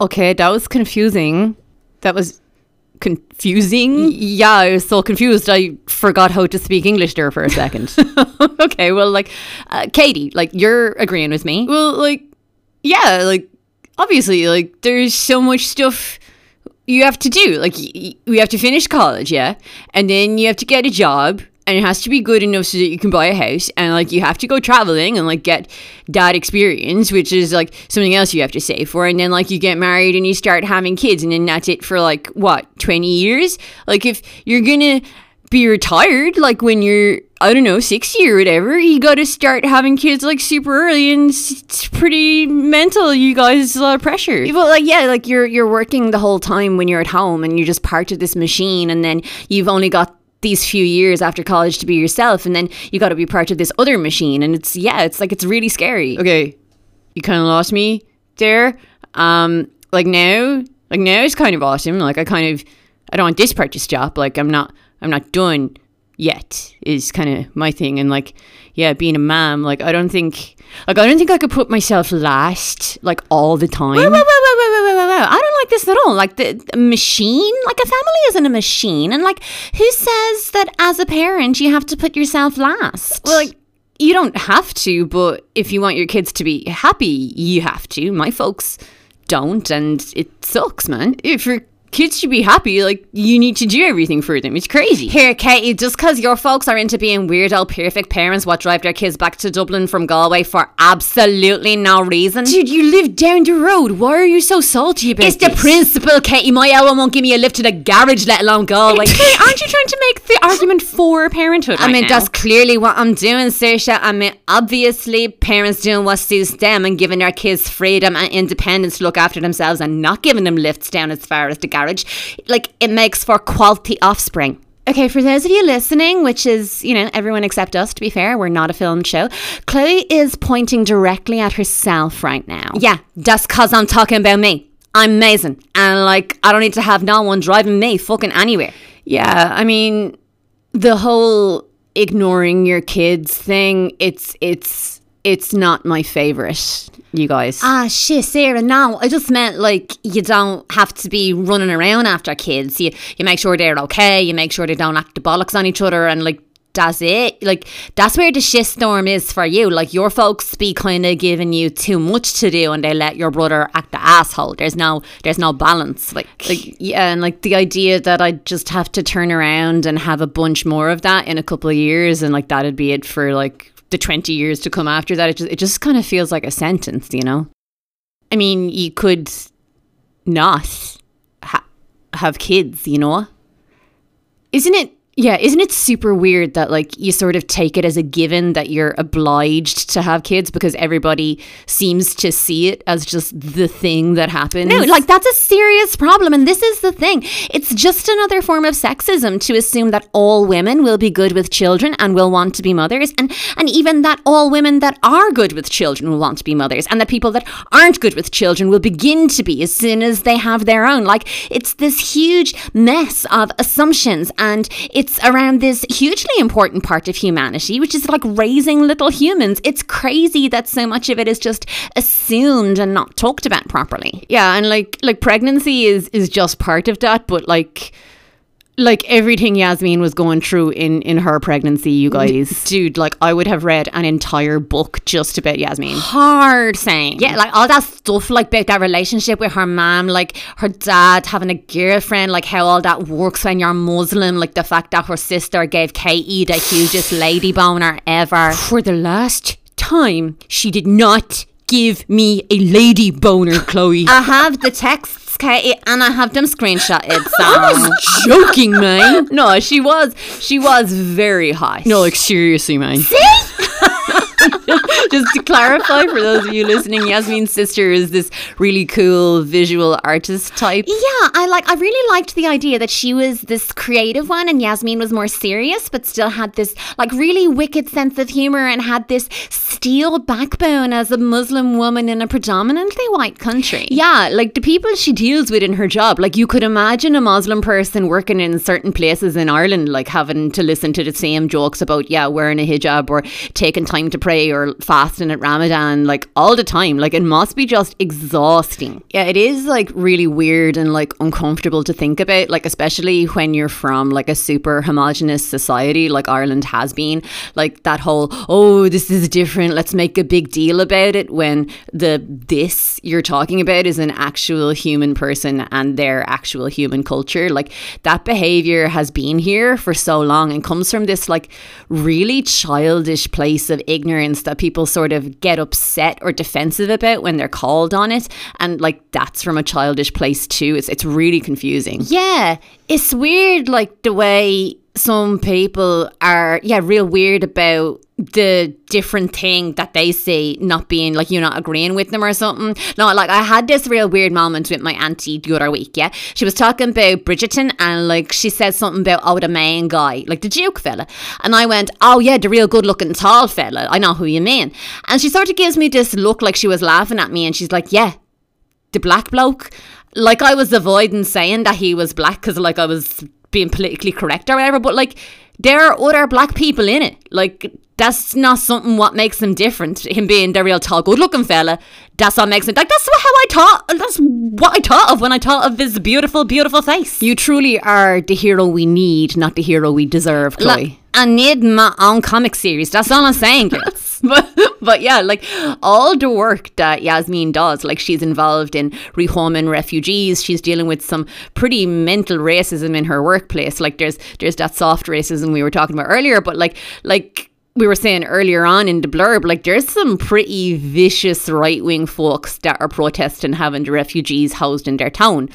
Okay, that was confusing. That was confusing. Yeah, I was so confused. I forgot how to speak English there for a second. <laughs> <laughs> okay, well, like, uh, Katie, like, You're agreeing with me. well, like, yeah, like, obviously, like, there's so much stuff you have to do. Like, we have to finish college, yeah, and then you have to get a job, and it has to be good enough so that you can buy a house, and like, you have to go traveling and like get that experience, which is like something else you have to save for, and then like you get married and you start having kids, and then that's it for like what twenty years. Like, if you're gonna be retired like when you're I don't know 60 or whatever you got to start having kids like super early and it's it's pretty mental you guys it's a lot of pressure Well, like yeah, like you're you're working the whole time when you're at home, and you're just part of this machine, and then you've only got these few years after college to be yourself, and then you got to be part of this other machine, and it's yeah, it's like it's really scary. okay you kind of lost me there. Um like now like now it's kind of awesome. Like I kind of I don't want this part to stop. Like I'm not I'm not done yet is kind of my thing and like yeah being a mom like I don't think like I don't think I could put myself last like all the time wait, wait, wait. I don't like this at all. Like the, the machine, like a family isn't a machine, and like who says that as a parent you have to put yourself last? Well, like you don't have to, but if you want your kids to be happy, you have to. My folks don't, and it sucks, man. If your kids should be happy, like you need to do everything for them. It's crazy. Here, Katie, just because your folks are into being weirdo, perfect parents, what drive their kids back to Dublin from Galway for absolutely no reason. Dude, you live down the road. Why are you so salty about It's the this? principle, Katie. My Ellen won't give me a lift to the garage, let alone Galway. Hey, aren't you trying to make the argument for parenthood? I right mean, now? that's clearly what I'm doing, Saoirse. I mean, obviously, parents doing what suits them and giving their kids freedom and independence to look after themselves and not giving them lifts down as far as the garage. Like, it makes for quality offspring. Okay, for those of you listening, which is, you know, everyone except us, to be fair, we're not a filmed show, Chloe is pointing directly at herself right now. Yeah, that's because I'm talking about me. I'm amazing. And, like, I don't need to have no one driving me fucking anywhere. Yeah, I mean, the whole ignoring your kids thing, it's it's it's not my favorite, you guys. Ah, shit, Sarah, no. I just meant like you don't have to be running around after kids. You you make sure they're okay, you make sure they don't act the bollocks on each other and like that's it. Like that's where the shitstorm is for you. Like your folks be kind of giving you too much to do and they let your brother act the asshole. There's no there's no balance. Like like yeah, and like the idea that I'd just have to turn around and have a bunch more of that in a couple of years and like that'd be it for like the 20 years to come after that it just it just kind of feels like a sentence, you know. I mean, you could not ha- have kids, you know? Isn't it yeah, isn't it super weird that like you sort of take it as a given that you're obliged to have kids because everybody seems to see it as just the thing that happens? No, like that's a serious problem. And this is the thing. It's just another form of sexism to assume that all women will be good with children and will want to be mothers. And, and even that all women that are good with children will want to be mothers. And that people that aren't good with children will begin to be as soon as they have their own. Like it's this huge mess of assumptions. And it's around this hugely important part of humanity, which is like raising little humans. It's crazy that so much of it is just assumed and not talked about properly. yeah and like like pregnancy is is just part of that but like like everything Yasmin was going through in in her pregnancy you guys dude like I would have read an entire book just about Yasmin hard saying. Yeah, like all that stuff like about that relationship with her mom, like her dad having a girlfriend, like how all that works when you're Muslim, like the fact that her sister gave Katie the hugest lady boner ever. for the last time she did not give me a lady boner Chloe I have the texts, Katie, and I have them screenshotted. <laughs> I So um, was joking man <laughs> no she was she was very high. no like seriously man <laughs> <laughs> just to clarify for those of you listening, Yasmin's sister is this really cool visual artist type. Yeah, I like I really liked the idea that she was this creative one and Yasmin was more serious but still had this like really wicked sense of humor and had this steel backbone as a Muslim woman in a predominantly white country. Yeah, like the people she deals with in her job. Like you could imagine a Muslim person working in certain places in Ireland, like having to listen to the same jokes about, yeah, wearing a hijab or taking time to pray or fasting at Ramadan like all the time. Like it must be just exhausting. Yeah, it is like really weird and like uncomfortable to think about, like especially when you're from like a super homogenous society like Ireland has been. Like that whole, oh, this is different, let's make a big deal about it when the this you're talking about is an actual human person and their actual human culture. Like that behavior has been here for so long and comes from this like really childish place of ignorance that people sort of get upset or defensive about when they're called on it. And like that's from a childish place too. It's it's really confusing. Yeah. It's weird like the way some people are yeah real weird about the different thing that they see not being like you're not agreeing with them or something. No, like I had this real weird moment with my auntie the other week, yeah. She was talking about Bridgerton and like she said something about oh the main guy, like the Duke fella. And I went, Oh yeah, the real good looking tall fella. I know who you mean. And she sort of gives me this look like she was laughing at me and she's like, Yeah, the black bloke. Like I was avoiding saying that he was black because like I was being politically correct or whatever, but like there are other black people in it. Like that's not something what makes him different. Him being the real tall, good looking fella. That's what makes him like that's how I thought that's what I thought of when I thought of his beautiful, beautiful face. You truly are the hero we need, not the hero we deserve, Chloe. Like, I need my own comic series. That's all I'm saying, girls. <laughs> <laughs> but, but yeah, like all the work that Yasmin does, like she's involved in rehoming refugees. She's dealing with some pretty mental racism in her workplace. Like there's there's that soft racism we were talking about earlier, but like like we were saying earlier on in the blurb, like there's some pretty vicious right wing folks that are protesting having the refugees housed in their town.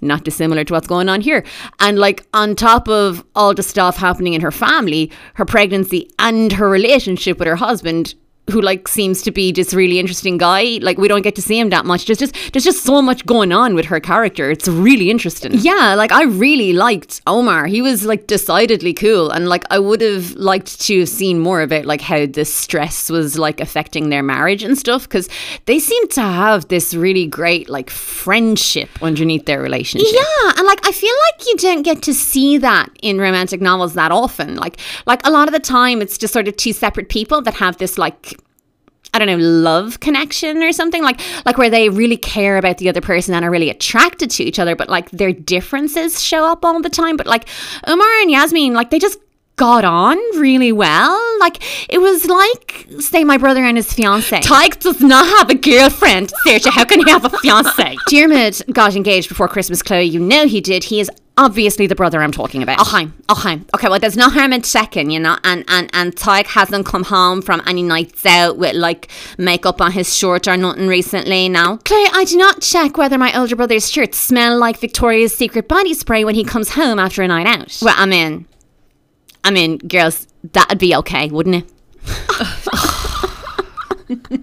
Not dissimilar to what's going on here. And like on top of all the stuff happening in her family, her pregnancy and her relationship with her husband, who like seems to be this really interesting guy. Like we don't get to see him that much. There's just there's just so much going on with her character. It's really interesting. Yeah, like I really liked Omar. He was like decidedly cool, and like I would have liked to have seen more about like how the stress was like affecting their marriage and stuff because they seem to have this really great like friendship underneath their relationship. Yeah, and like I feel like you don't get to see that in romantic novels that often. Like like a lot of the time it's just sort of two separate people that have this like I don't know, love connection or something like like where they really care about the other person and are really attracted to each other, but like their differences show up all the time. But like Umar and Yasmin, like they just got on really well. Like it was like say my brother and his fiance. Tadhg does not have a girlfriend. Sergio, how can he have a fiance? <laughs> Diarmid got engaged before Christmas, Chloe. You know he did. He is obviously the brother I'm talking about. Okay, okay, okay. Well, there's no harm in checking, you know. And and and Tadhg hasn't come home from any nights out with like makeup on his shirt or nothing recently. Now, Chloe, I do not check whether my older brother's shirts smell like Victoria's Secret body spray when he comes home after a night out. well, I mean, I mean, girls, that'd be okay, wouldn't it? <laughs>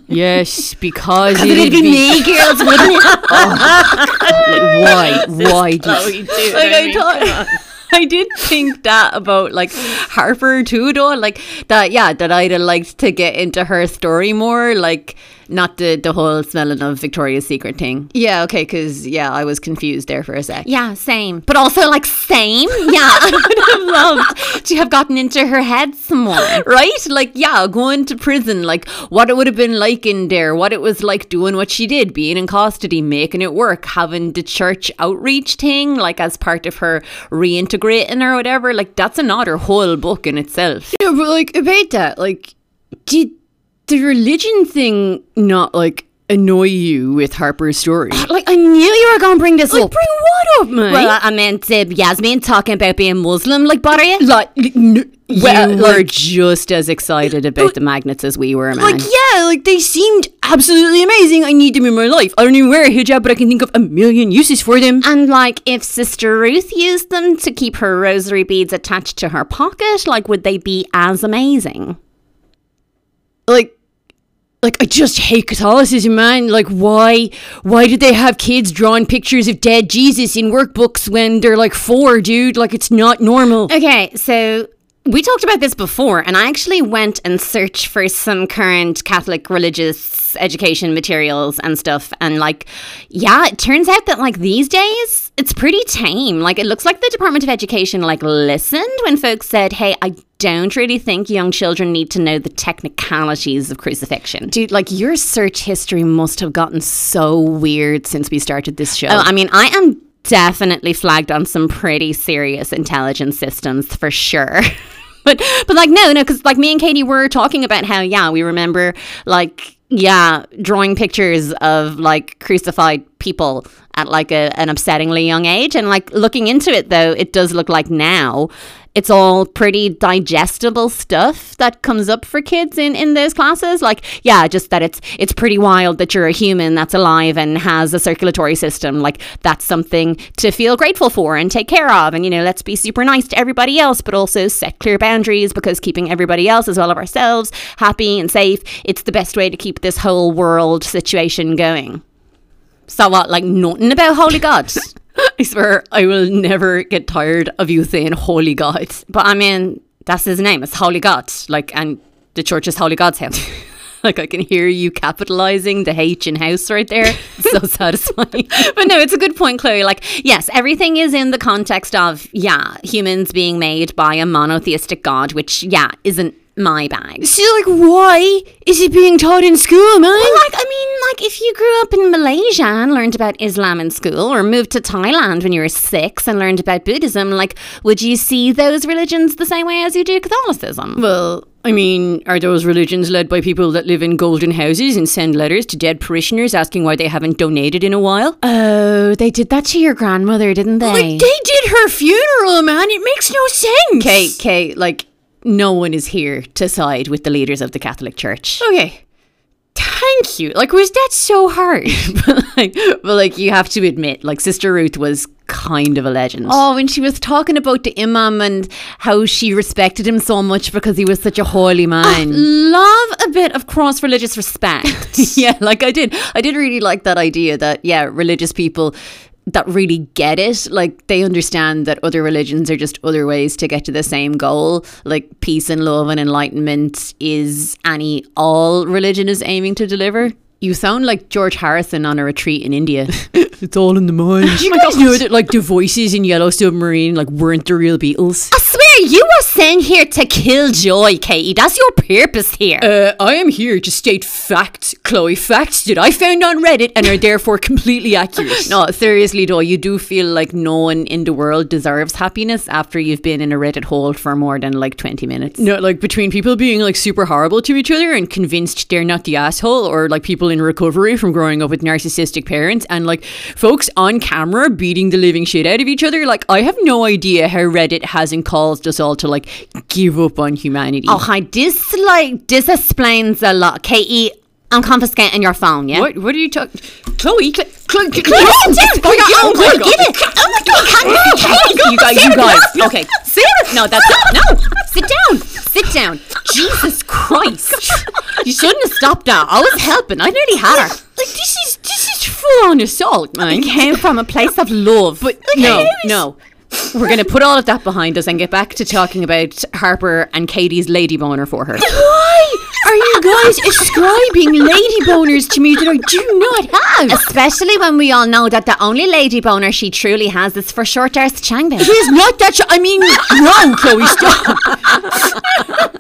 Yes, because It'd be me, girls, wouldn't it? <laughs> Oh. Why? <laughs> Why? Do you Like, I thought. <laughs> <laughs> I did think that about like Harper too, though. Like that, yeah, that I'd have liked to get into her story more. Like not the the whole smelling of Victoria's Secret thing. Yeah, okay, because yeah, I was confused there for a sec. Yeah, same. But also, like, same. Yeah, I would have <laughs> loved to have gotten into her head some more. Right? Like, yeah, going to prison, like what it would have been like in there, what it was like doing what she did, being in custody, making it work, having the church outreach thing, like as part of her reintegrating or whatever. Like, that's another whole book in itself. Yeah, but like about that, like, did the religion thing not like annoy you with Harper's story? <sighs> Like, I knew you were going to bring this Like, up. bring what up, man? Well, I meant uh, Yasmin talking about being Muslim, like, bother you? like, n- well, you were like, just as excited about the magnets as we were, man. like, yeah, like they seemed absolutely amazing. I need them in my life. I don't even wear a hijab, but I can think of a million uses for them. And like, if Sister Ruth used them to keep her rosary beads attached to her pocket, like, would they be as amazing? like like I just hate Catholicism, man. Like why why did they have kids drawing pictures of dead Jesus in workbooks when they're like four, dude? Like it's not normal. Okay, so we talked about this before, and I actually went and searched for some current Catholic religious education materials and stuff. And, like, yeah, it turns out that, like, these days, it's pretty tame. Like, it looks like the Department of Education, like, listened when folks said, hey, I don't really think young children need to know the technicalities of crucifixion. Dude, like your search history must have gotten so weird since we started this show. Oh, I mean, I am definitely flagged on some pretty serious intelligence systems for sure. <laughs> but but like no, no, because like me and Katie were talking about how yeah, we remember like yeah, drawing pictures of like crucified people at like a, an upsettingly young age, and like looking into it though, it does look like now it's all pretty digestible stuff that comes up for kids in in those classes. Like yeah just that it's it's pretty wild that you're a human that's alive and has a circulatory system. Like that's something to feel grateful for and take care of. And you know let's be super nice to everybody else but also set clear boundaries because keeping everybody else as well as ourselves happy and safe it's the best way to keep this whole world situation going so what like nothing about holy god <laughs> I swear I will never get tired of you saying holy God. But I mean, that's his name. It's Holy God. Like, and the church is Holy God's house. <laughs> like I can hear you capitalizing the H in house right there. It's so <laughs> satisfying. but no, it's a good point, Chloe. Like, yes, everything is in the context of, yeah, humans being made by a monotheistic God, which, yeah, isn't my bag. So, like, why is it being taught in school, man? Well, like, I mean, like, if you grew up in Malaysia and learned about Islam in school, or moved to Thailand when you were six and learned about Buddhism, like, would you see those religions the same way as you do Catholicism? Well, I mean, are those religions led by people that live in golden houses and send letters to dead parishioners asking why they haven't donated in a while? Oh, they did that to your grandmother, didn't they? Like, they did her funeral, man. It makes no sense. Kate, Kate, like, no one is here to side with the leaders of the Catholic Church. Okay. Thank you. Like, was that so hard? <laughs> but, like, but like, you have to admit, like, Sister Ruth was kind of a legend. Oh, when she was talking about the imam and how she respected him so much because he was such a holy ah, man. love a bit of cross religious respect. <laughs> yeah, like I did. I did really like that idea that yeah, religious people that really get it. Like they understand that other religions are just other ways to get to the same goal. Like peace and love and enlightenment is any all religion is aiming to deliver you sound like George Harrison on a retreat in India. <laughs> it's all in the mind. you guys know that like the voices in Yellow Submarine like weren't the real Beatles? I swear you were sent here to kill joy, Katie. That's your purpose here. Uh, I am here to state facts, Chloe. Facts that I found on Reddit and are therefore completely accurate. <laughs> no, seriously though, you do feel like no one in the world deserves happiness after you've been in a Reddit hole for more than like 20 minutes. No, like between people being like super horrible to each other and convinced they're not the asshole or like people in recovery from growing up with narcissistic parents and like folks on camera beating the living shit out of each other. Like, I have no idea how Reddit hasn't caused us all to like give up on humanity. Oh, hi. This like this explains a lot. Katie, I'm confiscating your phone, yeah? What, what are you talking? Chloe, Chloe, Chloe, Chloe, Chloe, sit down. Oh, my God. Oh Get it. Oh my God. Oh my God. You guys, you guys. Okay. Sarah. No, that's no. Sit down. Sit down. Jesus Christ. <laughs> You shouldn't have stopped that. I was helping. I nearly had her. Like this is this is full on assault, man. It came from a place of love. But no, no. We're going to put all of that behind us and get back to talking about Harper and Katie's lady boner for her. <laughs> <laughs> Are you guys ascribing lady boners to me that I do not have? Especially when we all know that the only lady boner she truly has is for short arse Changbin. It is not that. Sh- I mean, no, Chloe, stop. But <laughs>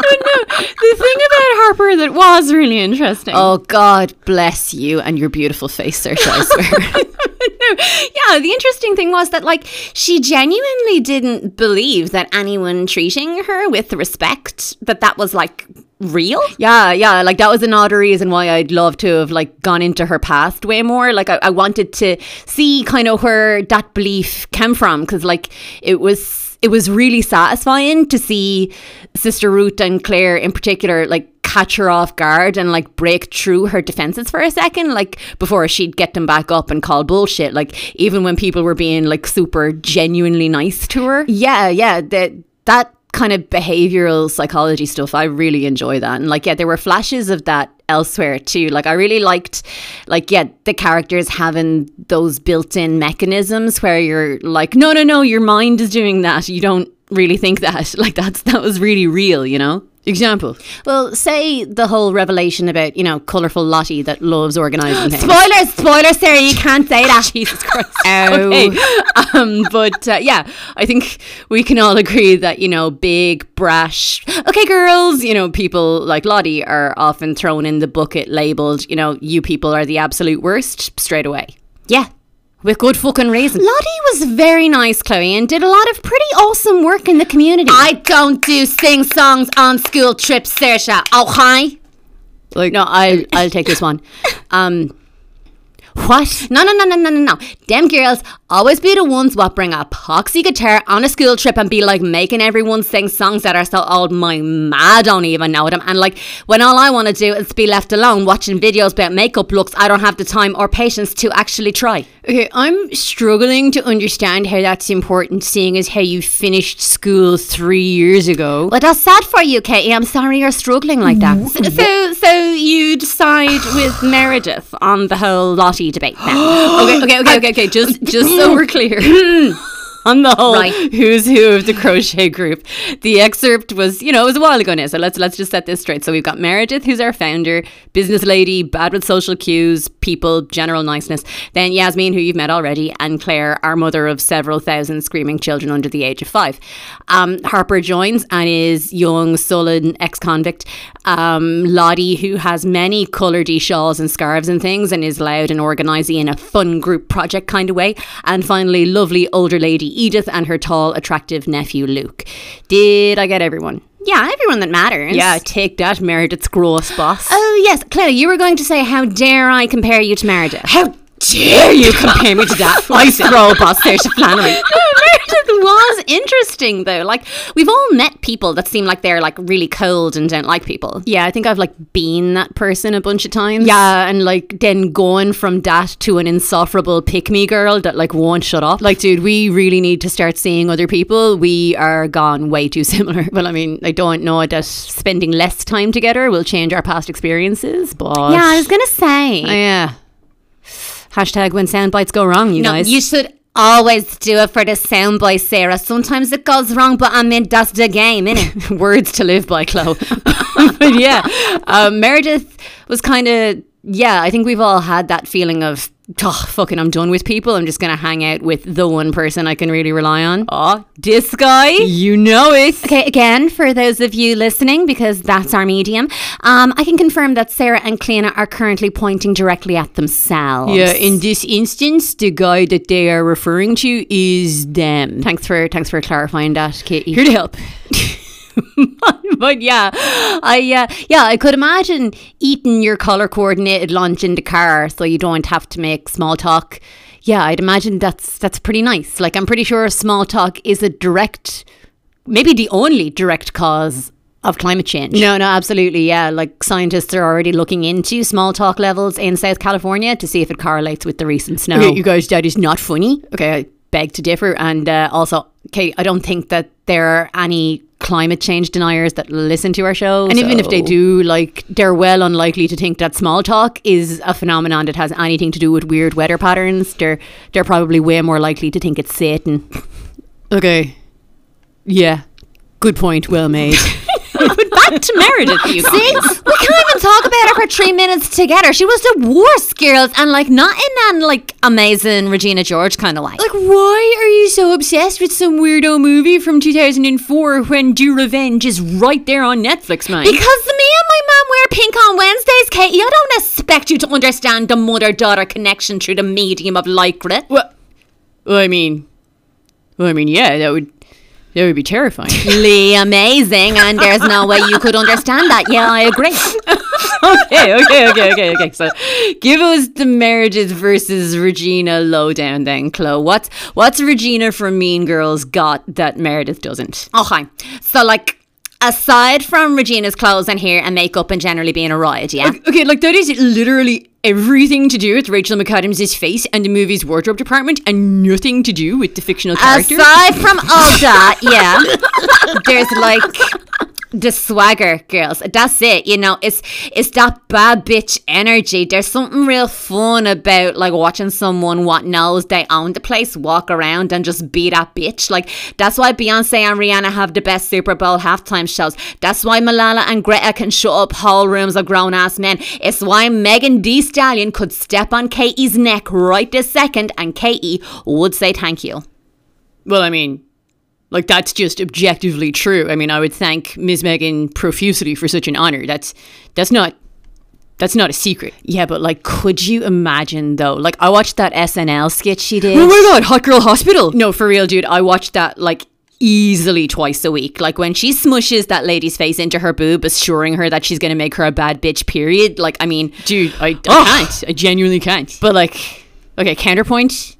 oh, no, the thing about Harper that was really interesting. Oh, God bless you and your beautiful face, Saoirse, I swear. <laughs> yeah, the interesting thing was that, like, she genuinely didn't believe that anyone treating her with respect, that that was, like, real. Yeah, yeah. Like that was another reason why I'd love to have like gone into her past way more. Like I, I wanted to see kind of where that belief came from because like it was it was really satisfying to see Sister Ruth and Claire in particular like catch her off guard and like break through her defenses for a second like before she'd get them back up and call bullshit like even when people were being like super genuinely nice to her yeah yeah that that kind of behavioral psychology stuff i really enjoy that and like yeah there were flashes of that elsewhere too like i really liked like yeah the characters having those built-in mechanisms where you're like no no no your mind is doing that you don't really think that. <laughs> Like that's that was really real, you know. Example. Well, say the whole revelation about you know colourful Lottie that loves organising things. Spoilers, spoilers, Sarah. You can't say that. <laughs> Jesus Christ. <laughs> Oh. Okay. Um, but uh, yeah, I think we can all agree that, you know, big, brash, okay, girls, you know, people like Lottie are often thrown in the bucket labeled, you know, you people are the absolute worst straight away. Yeah. With good fucking reason. Lottie was very nice, Chloe, and did a lot of pretty awesome work in the community. I don't do sing songs on school trips, Saoirse. Oh, hi. Like, no, I'll, I'll take this one. <laughs> Um, What? No, no, no, no, no, no, no. Them girls always be the ones what bring a poxy guitar on a school trip and be like making everyone sing songs that are so old my ma don't even know them. And like when all I want to do is be left alone watching videos about makeup looks, I don't have the time or patience to actually try. okay, I'm struggling to understand how that's important, seeing as how you finished school three years ago. Well, that's sad for you, Katie. I'm sorry you're struggling like that. So, so you decide with <gasps> Meredith on the whole Lottie debate now. <gasps> okay, okay, okay, okay, okay. Just, just so we're clear. <gasps> <laughs> On the whole Right. who's who of the crochet group, the excerpt was, you know, it was a while ago now. So let's let's just set this straight. So we've got Meredith, who's our founder, business lady, bad with social cues, people, general niceness. Then Yasmin, who you've met already, and Claire, our mother of several thousand screaming children under the age of five. Um, Harper joins and is young, sullen ex-convict. Um, Lottie, who has many coloured shawls and scarves and things, and is loud and organisy in a fun group project kind of way. And finally, lovely older lady Edith and her tall, attractive nephew Luke. Did I get everyone? yeah, everyone that matters. Yeah, take that, Meredith's gross boss. Oh yes, Chloe, you were going to say, how dare I compare you to Meredith? How dare you compare me to that ice roll boss, Saoirse Flannery? <laughs> Meredith was interesting though. Like we've all met people that seem like they're like really cold and don't like people. Yeah, I think I've like been that person a bunch of times. Yeah. and like then going from that to an insufferable pick me girl that like won't shut up. Like, dude, we really need to start seeing other people. We are gone way too similar. <laughs> Well, I mean, I don't know that spending less time together will change our past experiences, but Yeah, I was gonna say. Yeah. Hashtag when sound bites go wrong, you no, guys. you should always do it for the soundboy, Sarah. Sometimes it goes wrong, but I mean that's the game, innit? <laughs> words to live by, Chloe. <laughs> but yeah, um, Meredith was kind of yeah. I think we've all had that feeling of oh, fucking, I'm done with people. I'm just gonna hang out with the one person I can really rely on. Oh, this guy, you know it. Okay, again, for those of you listening, because that's our medium, um, I can confirm that Sarah and Cleena are currently pointing directly at themselves. Yeah, in this instance, the guy that they are referring to is them. Thanks for thanks for clarifying that, Katie. Here to help. <laughs> <laughs> but yeah, I uh, yeah, I could imagine eating your color coordinated lunch in the car, so you don't have to make small talk. Yeah, I'd imagine that's that's pretty nice. Like I'm pretty sure small talk is a direct, maybe the only direct cause of climate change. No, no, absolutely. Yeah, like scientists are already looking into small talk levels in South California to see if it correlates with the recent snow. Okay, you guys, that is not funny. Okay, I beg to differ. And uh, also, Kate, I don't think that there are any climate change deniers that listen to our show. And even if they do, like, they're well unlikely to think that small talk is a phenomenon that has anything to do with weird weather patterns. They're they're probably way more likely to think it's Satan. <laughs> Okay. Yeah. Good point. Well made. <laughs> but back to Meredith, <laughs> you guys. See, we can't even talk about her for three minutes together. She was the worst, girls, and like not in an like amazing Regina George kind of way. Like, why are you so obsessed with some weirdo movie from 2004 when Do Revenge is right there on Netflix, man? Because me and my mom wear pink on Wednesdays, Katie. I don't expect you to understand the mother-daughter connection through the medium of lycra. well, I mean, well, I mean, yeah, that would that would be terrifying. <laughs> Lee amazing, and there's no way you could understand that. Yeah, I agree. <laughs> okay, okay, okay, okay, okay. So, give us the marriages versus Regina lowdown, then, Chloe. What's what's Regina from Mean Girls got that Meredith doesn't? Oh, Okay, so like. Aside from Regina's clothes and hair and makeup and generally being a riot, yeah? Okay, like that is literally everything to do with Rachel McAdams' face and the movie's wardrobe department, and nothing to do with the fictional character. Aside from all that, yeah, there's like the swagger, girls. That's it. You know, it's it's that bad bitch energy. There's something real fun about like watching someone what knows they own the place walk around and just be that bitch. Like that's why Beyonce and Rihanna have the best Super Bowl halftime shows. That's why Malala and Greta can shut up whole rooms of grown ass men. It's why Megan Thee Stallion could step on Katie's neck right this second and Katie would say thank you. Well, I mean, like that's just objectively true. I mean, I would thank Ms. Megan profusely for such an honor. That's that's not that's not a secret. Yeah, but like, could you imagine though? Like, I watched that SNL skit she did. Oh my god, Hot Girl Hospital. No, for real, dude. I watched that like easily twice a week. Like when she smushes that lady's face into her boob, assuring her that she's gonna make her a bad bitch. Period. Like, I mean, Dude, I, I can't. I genuinely can't. but like, Okay, counterpoint.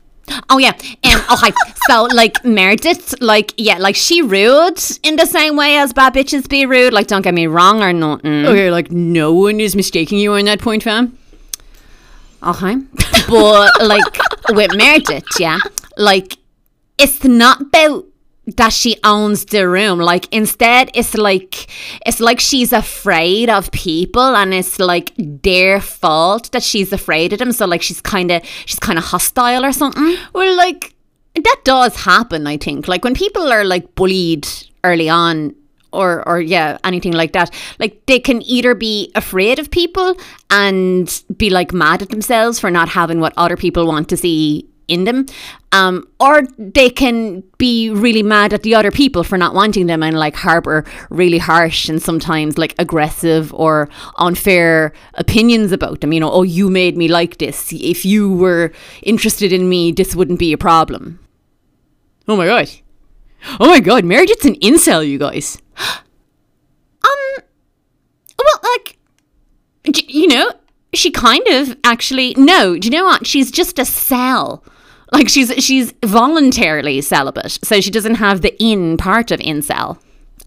Oh yeah. Um okay. so like Meredith, like yeah, like she rude in the same way as bad bitches be rude. Like don't get me wrong or nothing. Okay, like no one is mistaking you on that point, fam. Okay. But like with Meredith, yeah, like it's not about that she owns the room. Like instead it's like it's like she's afraid of people and it's like their fault that she's afraid of them. So like she's kinda she's kinda hostile or something. Well, like That does happen, I think. Like when people are like bullied early on or or yeah, anything like that, like they can either be afraid of people and be like mad at themselves for not having what other people want to see in them. Um, or they can be really mad at the other people for not wanting them and like harbor really harsh and sometimes like aggressive or unfair opinions about them. You know, oh, you made me like this. If you were interested in me, this wouldn't be a problem. oh my god, oh my god, Meredith's an incel, you guys. <gasps> Um, well, like, you know, she kind of actually no. Do you know what? She's just a cell. Like she's she's voluntarily celibate, so she doesn't have the in part of incel.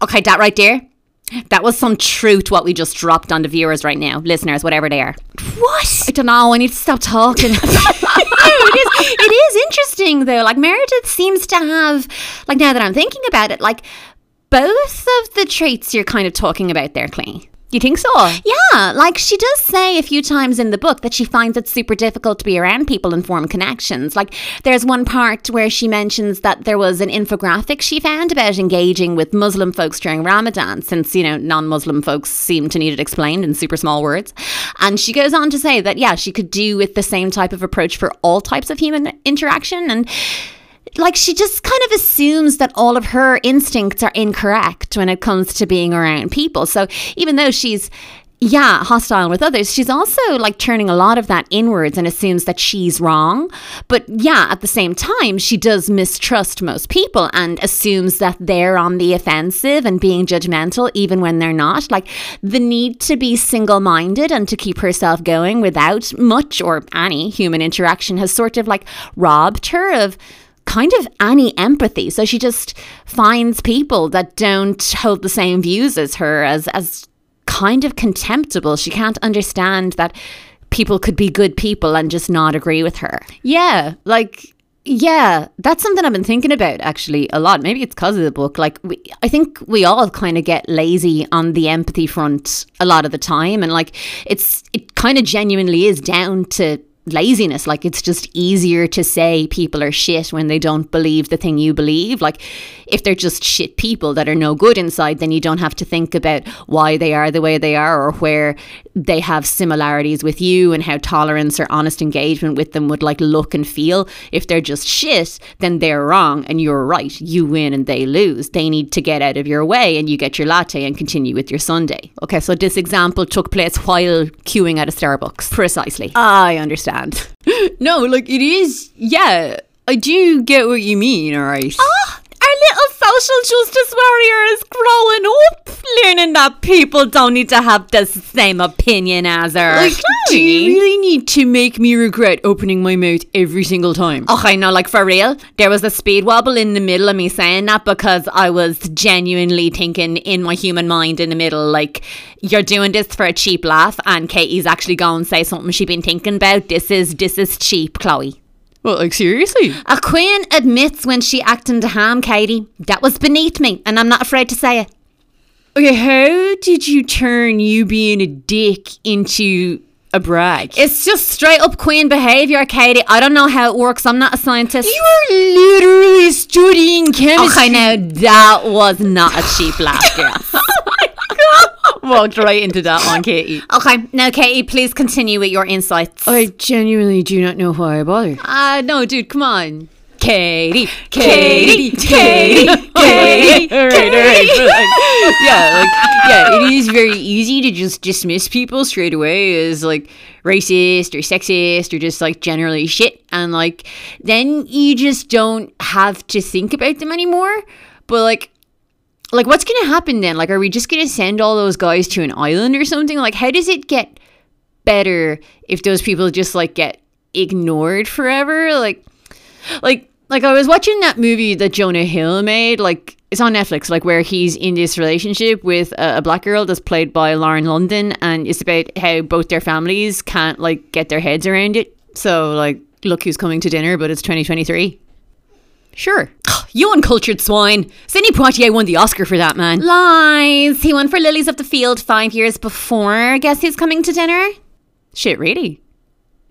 Okay, that right there. That was some truth what we just dropped on the viewers right now, listeners, whatever they are. What? I don't know. I need to stop talking. <laughs> <laughs> no, it is. It is interesting though. Like Meredith seems to have, like now that I'm thinking about it, like both of the traits you're kind of talking about there, Clee. You think so? Yeah, like she does say a few times in the book that she finds it super difficult to be around people and form connections. Like there's one part where she mentions that there was an infographic she found about engaging with Muslim folks during Ramadan, since, you know, non Muslim folks seem to need it explained in super small words. And she goes on to say that, yeah, she could do with the same type of approach for all types of human interaction. And like she just kind of assumes that all of her instincts are incorrect when it comes to being around people. So even though she's yeah, hostile with others. She's also like turning a lot of that inwards and assumes that she's wrong. But yeah, at the same time, she does mistrust most people and assumes that they're on the offensive and being judgmental even when they're not. Like the need to be single minded and to keep herself going without much or any human interaction has sort of like robbed her of kind of any empathy. So she just finds people that don't hold the same views as her as as kind of contemptible. She can't understand that people could be good people and just not agree with her. Yeah, like yeah, that's something I've been thinking about actually a lot. Maybe it's because of the book. Like, we, I think we all kind of get lazy on the empathy front a lot of the time and like it's it kind of genuinely is down to laziness. Like it's just easier to say people are shit when they don't believe the thing you believe. Like if they're just shit people that are no good inside then you don't have to think about why they are the way they are or where they have similarities with you and how tolerance or honest engagement with them would like look and feel. If they're just shit then they're wrong and you're right. You win and they lose. They need to get out of your way and you get your latte and continue with your sunday. Okay so this example took place while queuing at a starbucks. Precisely. I understand. No, like it is. Yeah, I do get what you mean. All right. Ah, our little social justice warrior is growing up, learning that people don't need to have the same opinion as her. Like, do you really need to make me regret opening my mouth every single time? Oh, I know, like for real. There was a speed wobble in the middle of me saying that because I was genuinely thinking in my human mind in the middle, like, you're doing this for a cheap laugh, and Katie's actually going to say something she been thinking about. This is this is cheap, Chloe. Well, like seriously. A queen admits when she acted to harm Katie. That was beneath me, and I'm not afraid to say it. Okay, how did you turn you being a dick into a brag? It's just straight up queen behavior, Katie. I don't know how it works. I'm not a scientist. you are literally studying chemistry. Okay, now that was not a cheap laugh, girl. Walked right into that one, Katie. okay, now Katie, please continue with your insights. I genuinely do not know why I bother. Uh, no, dude, come on. Katie, Katie, Katie, Katie. all right, all right. But like, yeah, like, yeah, it is very easy to just dismiss people straight away as like racist or sexist or just like generally shit. And like, then you just don't have to think about them anymore. But like, like what's gonna happen then? Like, are we just gonna send all those guys to an island or something? Like, how does it get better if those people just like get ignored forever? Like, like like I was watching that movie that Jonah Hill made, like it's on Netflix, like where he's in this relationship with a, a black girl that's played by Lauren London, and it's about how both their families can't like get their heads around it. So like, look who's coming to dinner, but it's 2023. Sure, <gasps> You uncultured swine. Sidney Poitier won the Oscar for that, man. Lies. He won for Lilies of the Field five years before. Guess who's coming to dinner? shit, really.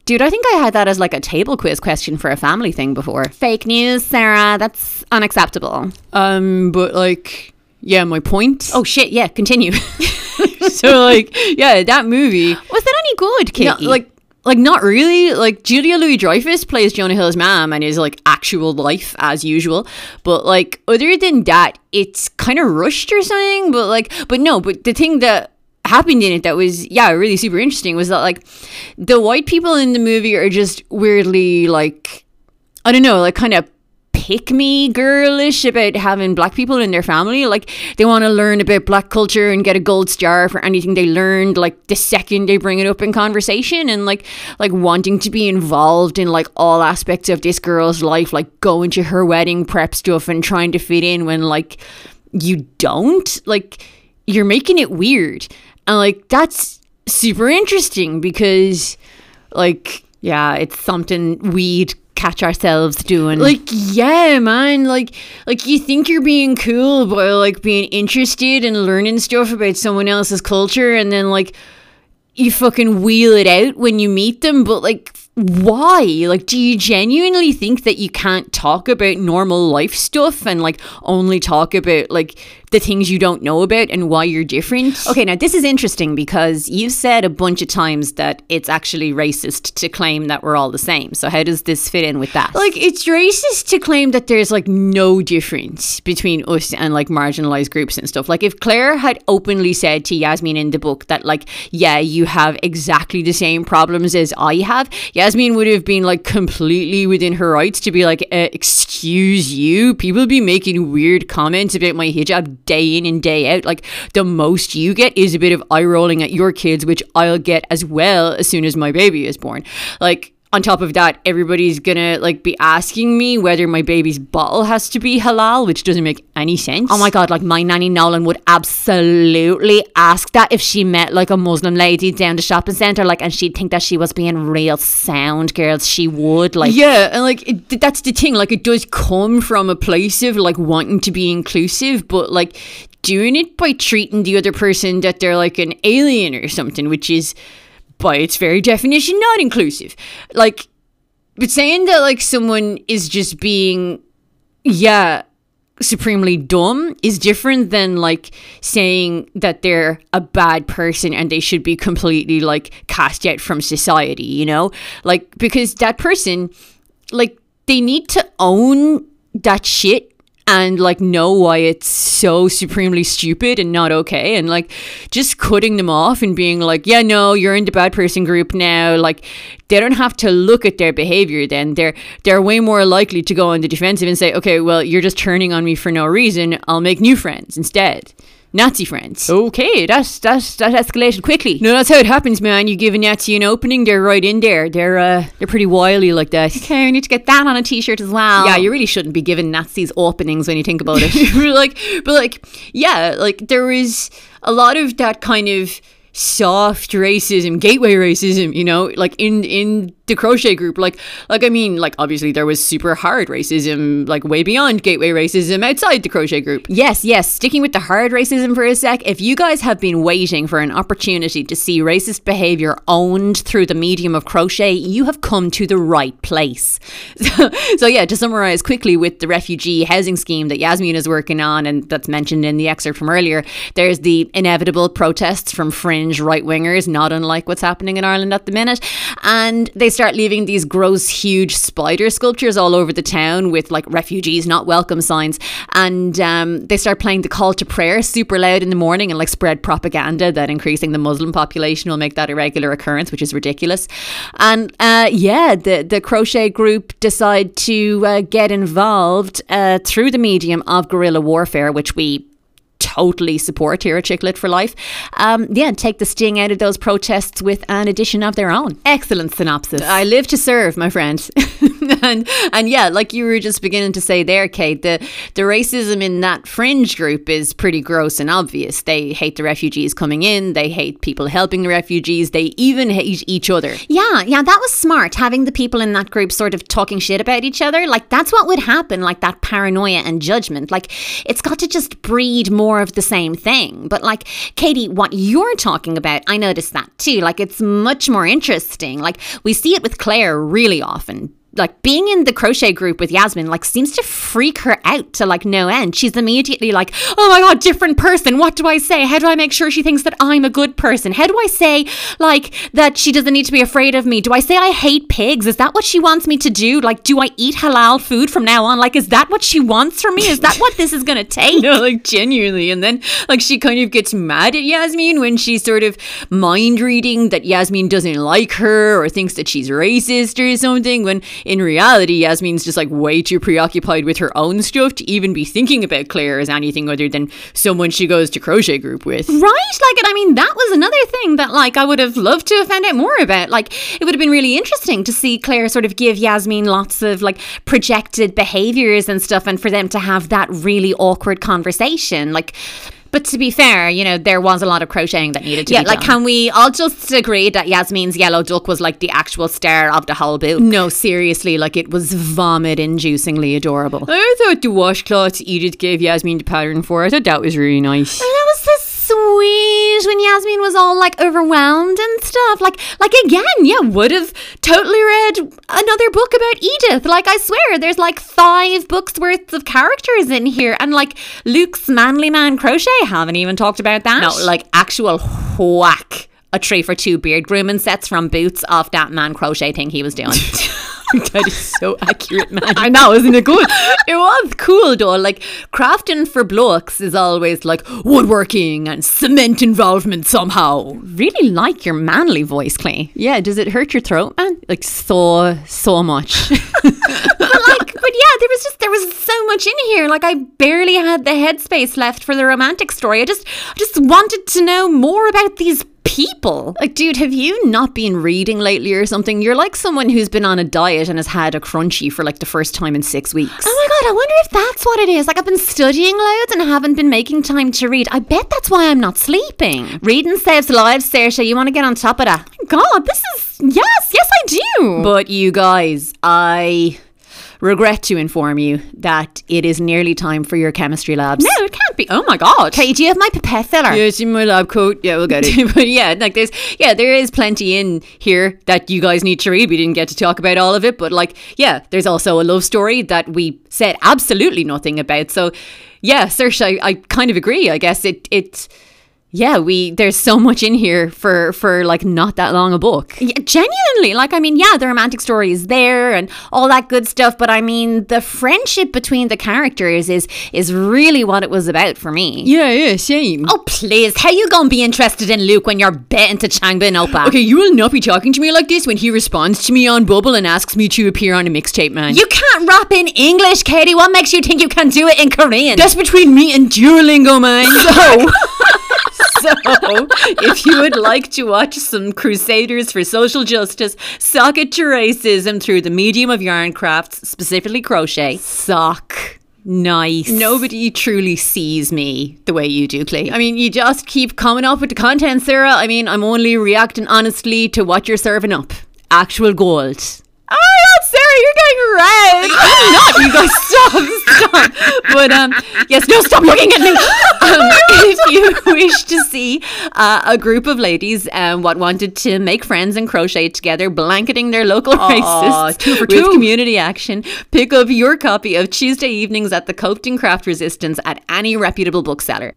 Dude, I think I had that as like a table quiz question for a family thing before. Fake news, Sarah. That's unacceptable. Um, but like, yeah, my point. Oh shit! Yeah, continue. <laughs> so like, yeah, that movie. Was that any good, Katie? No, like, like not really. Like Julia Louis Dreyfus plays Jonah Hill's mom and is like actual life as usual. But like, other than that, it's kind of rushed or something. But like, but no. But the thing that happened in it that was yeah really super interesting was that like the white people in the movie are just weirdly like I don't know like kind of pick me girlish about having black people in their family. Like they want to learn about black culture and get a gold star for anything they learned like the second they bring it up in conversation and like like wanting to be involved in like all aspects of this girl's life, like going to her wedding prep stuff and trying to fit in when like you don't. Like you're making it weird. And like that's super interesting because like yeah, it's something we'd catch ourselves doing. like yeah man like like you think you're being cool by like being interested and learning stuff about someone else's culture and then like you fucking wheel it out when you meet them but like why like do you genuinely think that you can't talk about normal life stuff and like only talk about like the things you don't know about and why you're different Okay, now this is interesting because you've said a bunch of times that it's actually racist to claim that we're all the same. So how does this fit in with that? like it's racist to claim that there's like no difference between us and like marginalized groups and stuff like if claire had openly said to yasmin in the book that like yeah you have exactly the same problems as i have yasmin would have been like completely within her rights to be like uh, excuse you? People be making weird comments about my hijab day in and day out. Like the most you get is a bit of eye rolling at your kids which i'll get as well as soon as my baby is born. Like on top of that, everybody's gonna like be asking me whether my baby's bottle has to be halal, which doesn't make any sense. Oh my god, like my nanny Nolan would absolutely ask that if she met like a Muslim lady down the shopping centre, like, and she'd think that she was being real sound, girls. She would like. yeah, and like it, that's the thing. Like it does come from a place of like wanting to be inclusive, but like doing it by treating the other person that they're like an alien or something, which is by its very definition not inclusive. Like, but saying that like someone is just being, yeah, supremely dumb is different than like saying that they're a bad person and they should be completely like cast out from society, you know? Like, because that person, like, they need to own that shit and like know why it's so supremely stupid and not okay and like just cutting them off and being like yeah no you're in the bad person group now like they don't have to look at their behavior then. They're they're way more likely to go on the defensive and say okay well you're just turning on me for no reason. I'll make new friends instead Nazi friends. Okay, that's that's that escalated quickly. No, that's how it happens, man. You give a Nazi an opening, they're right in there. They're uh, they're pretty wily like that. Okay, we need to get that on a t-shirt as well. Yeah, you really shouldn't be giving Nazis openings when you think about it. <laughs> like, but like, yeah, like there is a lot of that kind of soft racism, gateway racism, you know, like in in the crochet group. Like like I mean, like obviously there was super hard racism, like way beyond gateway racism outside the crochet group. Yes, yes, sticking with the hard racism for a sec. If you guys have been waiting for an opportunity to see racist behavior owned through the medium of crochet, you have come to the right place. <laughs> So, so yeah, to summarize quickly with the refugee housing scheme that Yasmin is working on and that's mentioned in the excerpt from earlier, there's the inevitable protests from fringe right wingers, not unlike what's happening in Ireland at the minute. And they start leaving these gross, huge spider sculptures all over the town with like refugees not welcome signs. And um, they start playing the call to prayer super loud in the morning and like spread propaganda that increasing the Muslim population will make that a regular occurrence, which is ridiculous. And uh, yeah, the, the crochet group decide to uh, get involved uh, through the medium of guerrilla warfare, which we totally support here at Chick Lit for Life. Um, yeah, take the sting out of those protests with an edition of their own. Excellent synopsis. I live to serve, my friend. <laughs> and and yeah, like you were just beginning to say there, Kate, the the racism in that fringe group is pretty gross and obvious. They hate the refugees coming in, they hate people helping the refugees, they even hate each other. Yeah, yeah, that was smart. Having the people in that group sort of talking shit about each other. Like, that's what would happen, like that paranoia and judgment. Like, it's got to just breed more of the same thing. But, like, Katie, what you're talking about, I noticed that too. Like, it's much more interesting. Like, we see it with Claire really often like being in the crochet group with Yasmin like seems to freak her out to like no end. She's immediately like, "Oh my god, different person. What do I say? How do I make sure she thinks that I'm a good person? How do I say like that she doesn't need to be afraid of me? Do I say I hate pigs? Is that what she wants me to do? Like do I eat halal food from now on? Like is that what she wants from me? Is that what this is going <laughs> to take?" No, like genuinely. And then like she kind of gets mad at Yasmin when she's sort of mind reading that Yasmin doesn't like her or thinks that she's racist or something when in reality Yasmin's just like way too preoccupied with her own stuff to even be thinking about Claire as anything other than someone she goes to crochet group with. Right? Like, and I mean, that was another thing that, like, I would have loved to have found out more about. Like, it would have been really interesting to see Claire sort of give Yasmin lots of, like, projected behaviors and stuff, and for them to have that really awkward conversation. Like, but to be fair, you know, there was a lot of crocheting that needed to yeah, be like, done. can we all just agree that Yasmin's yellow duck was like the actual star of the whole book? No, seriously, like it was vomit inducingly adorable. I thought the washcloths Edith gave Yasmin the pattern for, I thought that was really nice. And was when Yasmin was all like overwhelmed and stuff. Like, like again, yeah, would have totally read another book about Edith. Like, I swear, there's like five books worth of characters in here, and like Luke's manly man crochet. Haven't even talked about that. No, like actual whack. A tree for two beard grooming sets from Boots off that man crochet thing he was doing. <laughs> <laughs> <laughs> that is so accurate, man. I know, isn't it good? it was cool though. Like crafting for blokes is always like woodworking and cement involvement somehow. Really like your manly voice, Clay. Yeah, does it hurt your throat, man? Like so, so much. <laughs> but yeah, there was just there was so much in here. Like I barely had the headspace left for the romantic story. I just I just wanted to know more about these people. Like, dude, have you not been reading lately or something? You're like someone who's been on a diet and has had a crunchy for like the first time in six weeks. Oh my god, I wonder if that's what it is. Like I've been studying loads and haven't been making time to read. I bet that's why I'm not sleeping. Reading saves lives, Saoirse. You want to get on top of that? God, this is yes, yes I do. But you guys, I regret to inform you that it is nearly time for your chemistry labs. No, it can't be. Oh my god. Okay, do you have my pipette filler? Yes, in my lab coat. Yeah, we'll get it. <laughs> but yeah, like there's yeah, there is plenty in here that you guys need to read. We didn't get to talk about all of it, but like yeah, there's also a love story that we said absolutely nothing about. So yeah, Saoirse, I, I kind of agree. I guess it it yeah, we there's so much in here for for like not that long a book. Yeah, genuinely, like I mean, yeah, the romantic story is there and all that good stuff, but I mean, the friendship between the characters is is really what it was about for me. Yeah, yeah, same. Oh please, how you gonna be interested in Luke when you're betting to Changbin Oppa? Okay, you will not be talking to me like this when he responds to me on Bubble and asks me to appear on a mixtape, man. You can't rap in English, Katie. What makes you think you can do it in Korean? That's between me and Duolingo, man. <laughs> So. <laughs> So, if you would like to watch some crusaders for social justice sock it to racism through the medium of yarn crafts, specifically crochet, sock Nice. Nobody truly sees me the way you do, Clay. I mean, you just keep coming up with the content, Sarah. I mean, I'm only reacting honestly to what you're serving up. Actual gold. Oh my God, Sarah, you're getting red. I'm not. You guys <laughs> stop, stop. But um, yes, no, stop looking at me. Um, <laughs> if you wish to see uh, a group of ladies um, what wanted to make friends and crochet together, blanketing their local races two for with community action, pick up your copy of Tuesday Evenings at the Copton Craft Resistance at any reputable bookseller.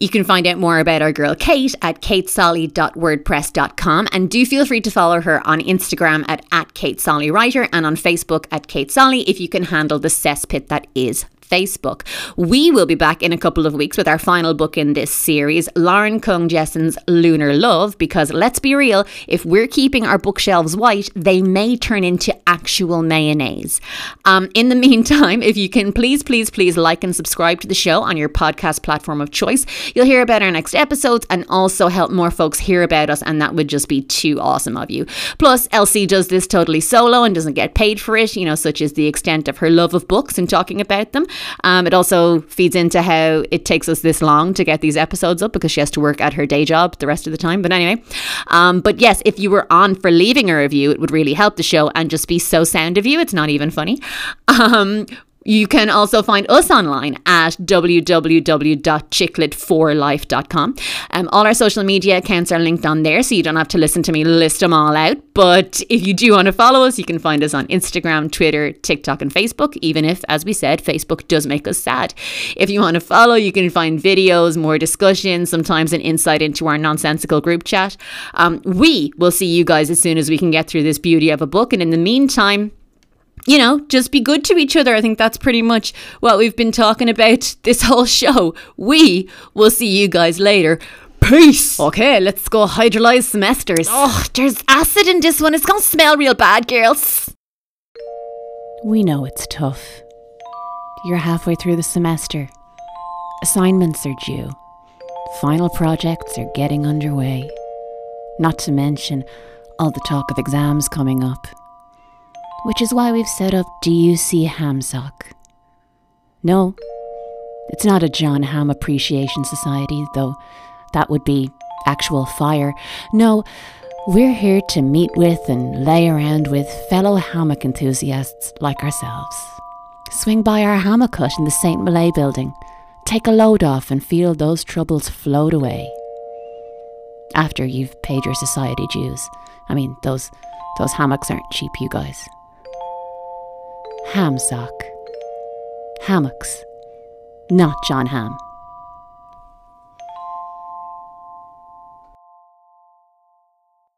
You can find out more about our girl Kate at katesolly.wordpress.com and do feel free to follow her on Instagram at, at Kate Solly Writer and on Facebook at Kate Solly if you can handle the cesspit that is Facebook. We will be back in a couple of weeks with our final book in this series, Lauren Kung Jessen's Lunar Love, because let's be real, if we're keeping our bookshelves white, they may turn into actual mayonnaise. Um, in the <laughs> meantime, if you can please, please, please like and subscribe to the show on your podcast platform of choice, you'll hear about our next episodes and also help more folks hear about us, and that would just be too awesome of you. Plus, Elsie does this totally solo and doesn't get paid for it, you know, such is the extent of her love of books and talking about them. Um, it also feeds into how it takes us this long to get these episodes up because she has to work at her day job the rest of the time. But anyway, um, but yes, if you were on for leaving a review, it would really help the show and just be so sound of you. It's not even funny. <laughs> Um, you can also find us online at www.chiclet4life.com. Um, all our social media accounts are linked on there, so you don't have to listen to me list them all out. But if you do want to follow us, you can find us on Instagram, Twitter, TikTok, and Facebook, even if, as we said, Facebook does make us sad. If you want to follow, you can find videos, more discussion, sometimes an insight into our nonsensical group chat. Um, we will see you guys as soon as we can get through this beauty of a book. And in the meantime, you know, just be good to each other. I think that's pretty much what we've been talking about <laughs> this whole show. We will see you guys later. Peace. Okay, let's go hydrolyze some esters. Oh, there's acid in this one. It's gonna smell real bad, girls. We know it's tough. You're halfway through the semester. Assignments are due. Final projects are getting underway. Not to mention all the talk of exams coming up. Which is why we've set up DUC Hamsock. No, it's not a Jon Hamm Appreciation Society, though that would be actual fire. No, we're here to meet with and lay around with fellow hammock enthusiasts like ourselves. Swing by our hammock hut in the St. Malay building, take a load off and feel those troubles float away. After you've paid your society dues. I mean, those those hammocks aren't cheap, you guys. Hamsock. Hammocks. Not Jon Hamm.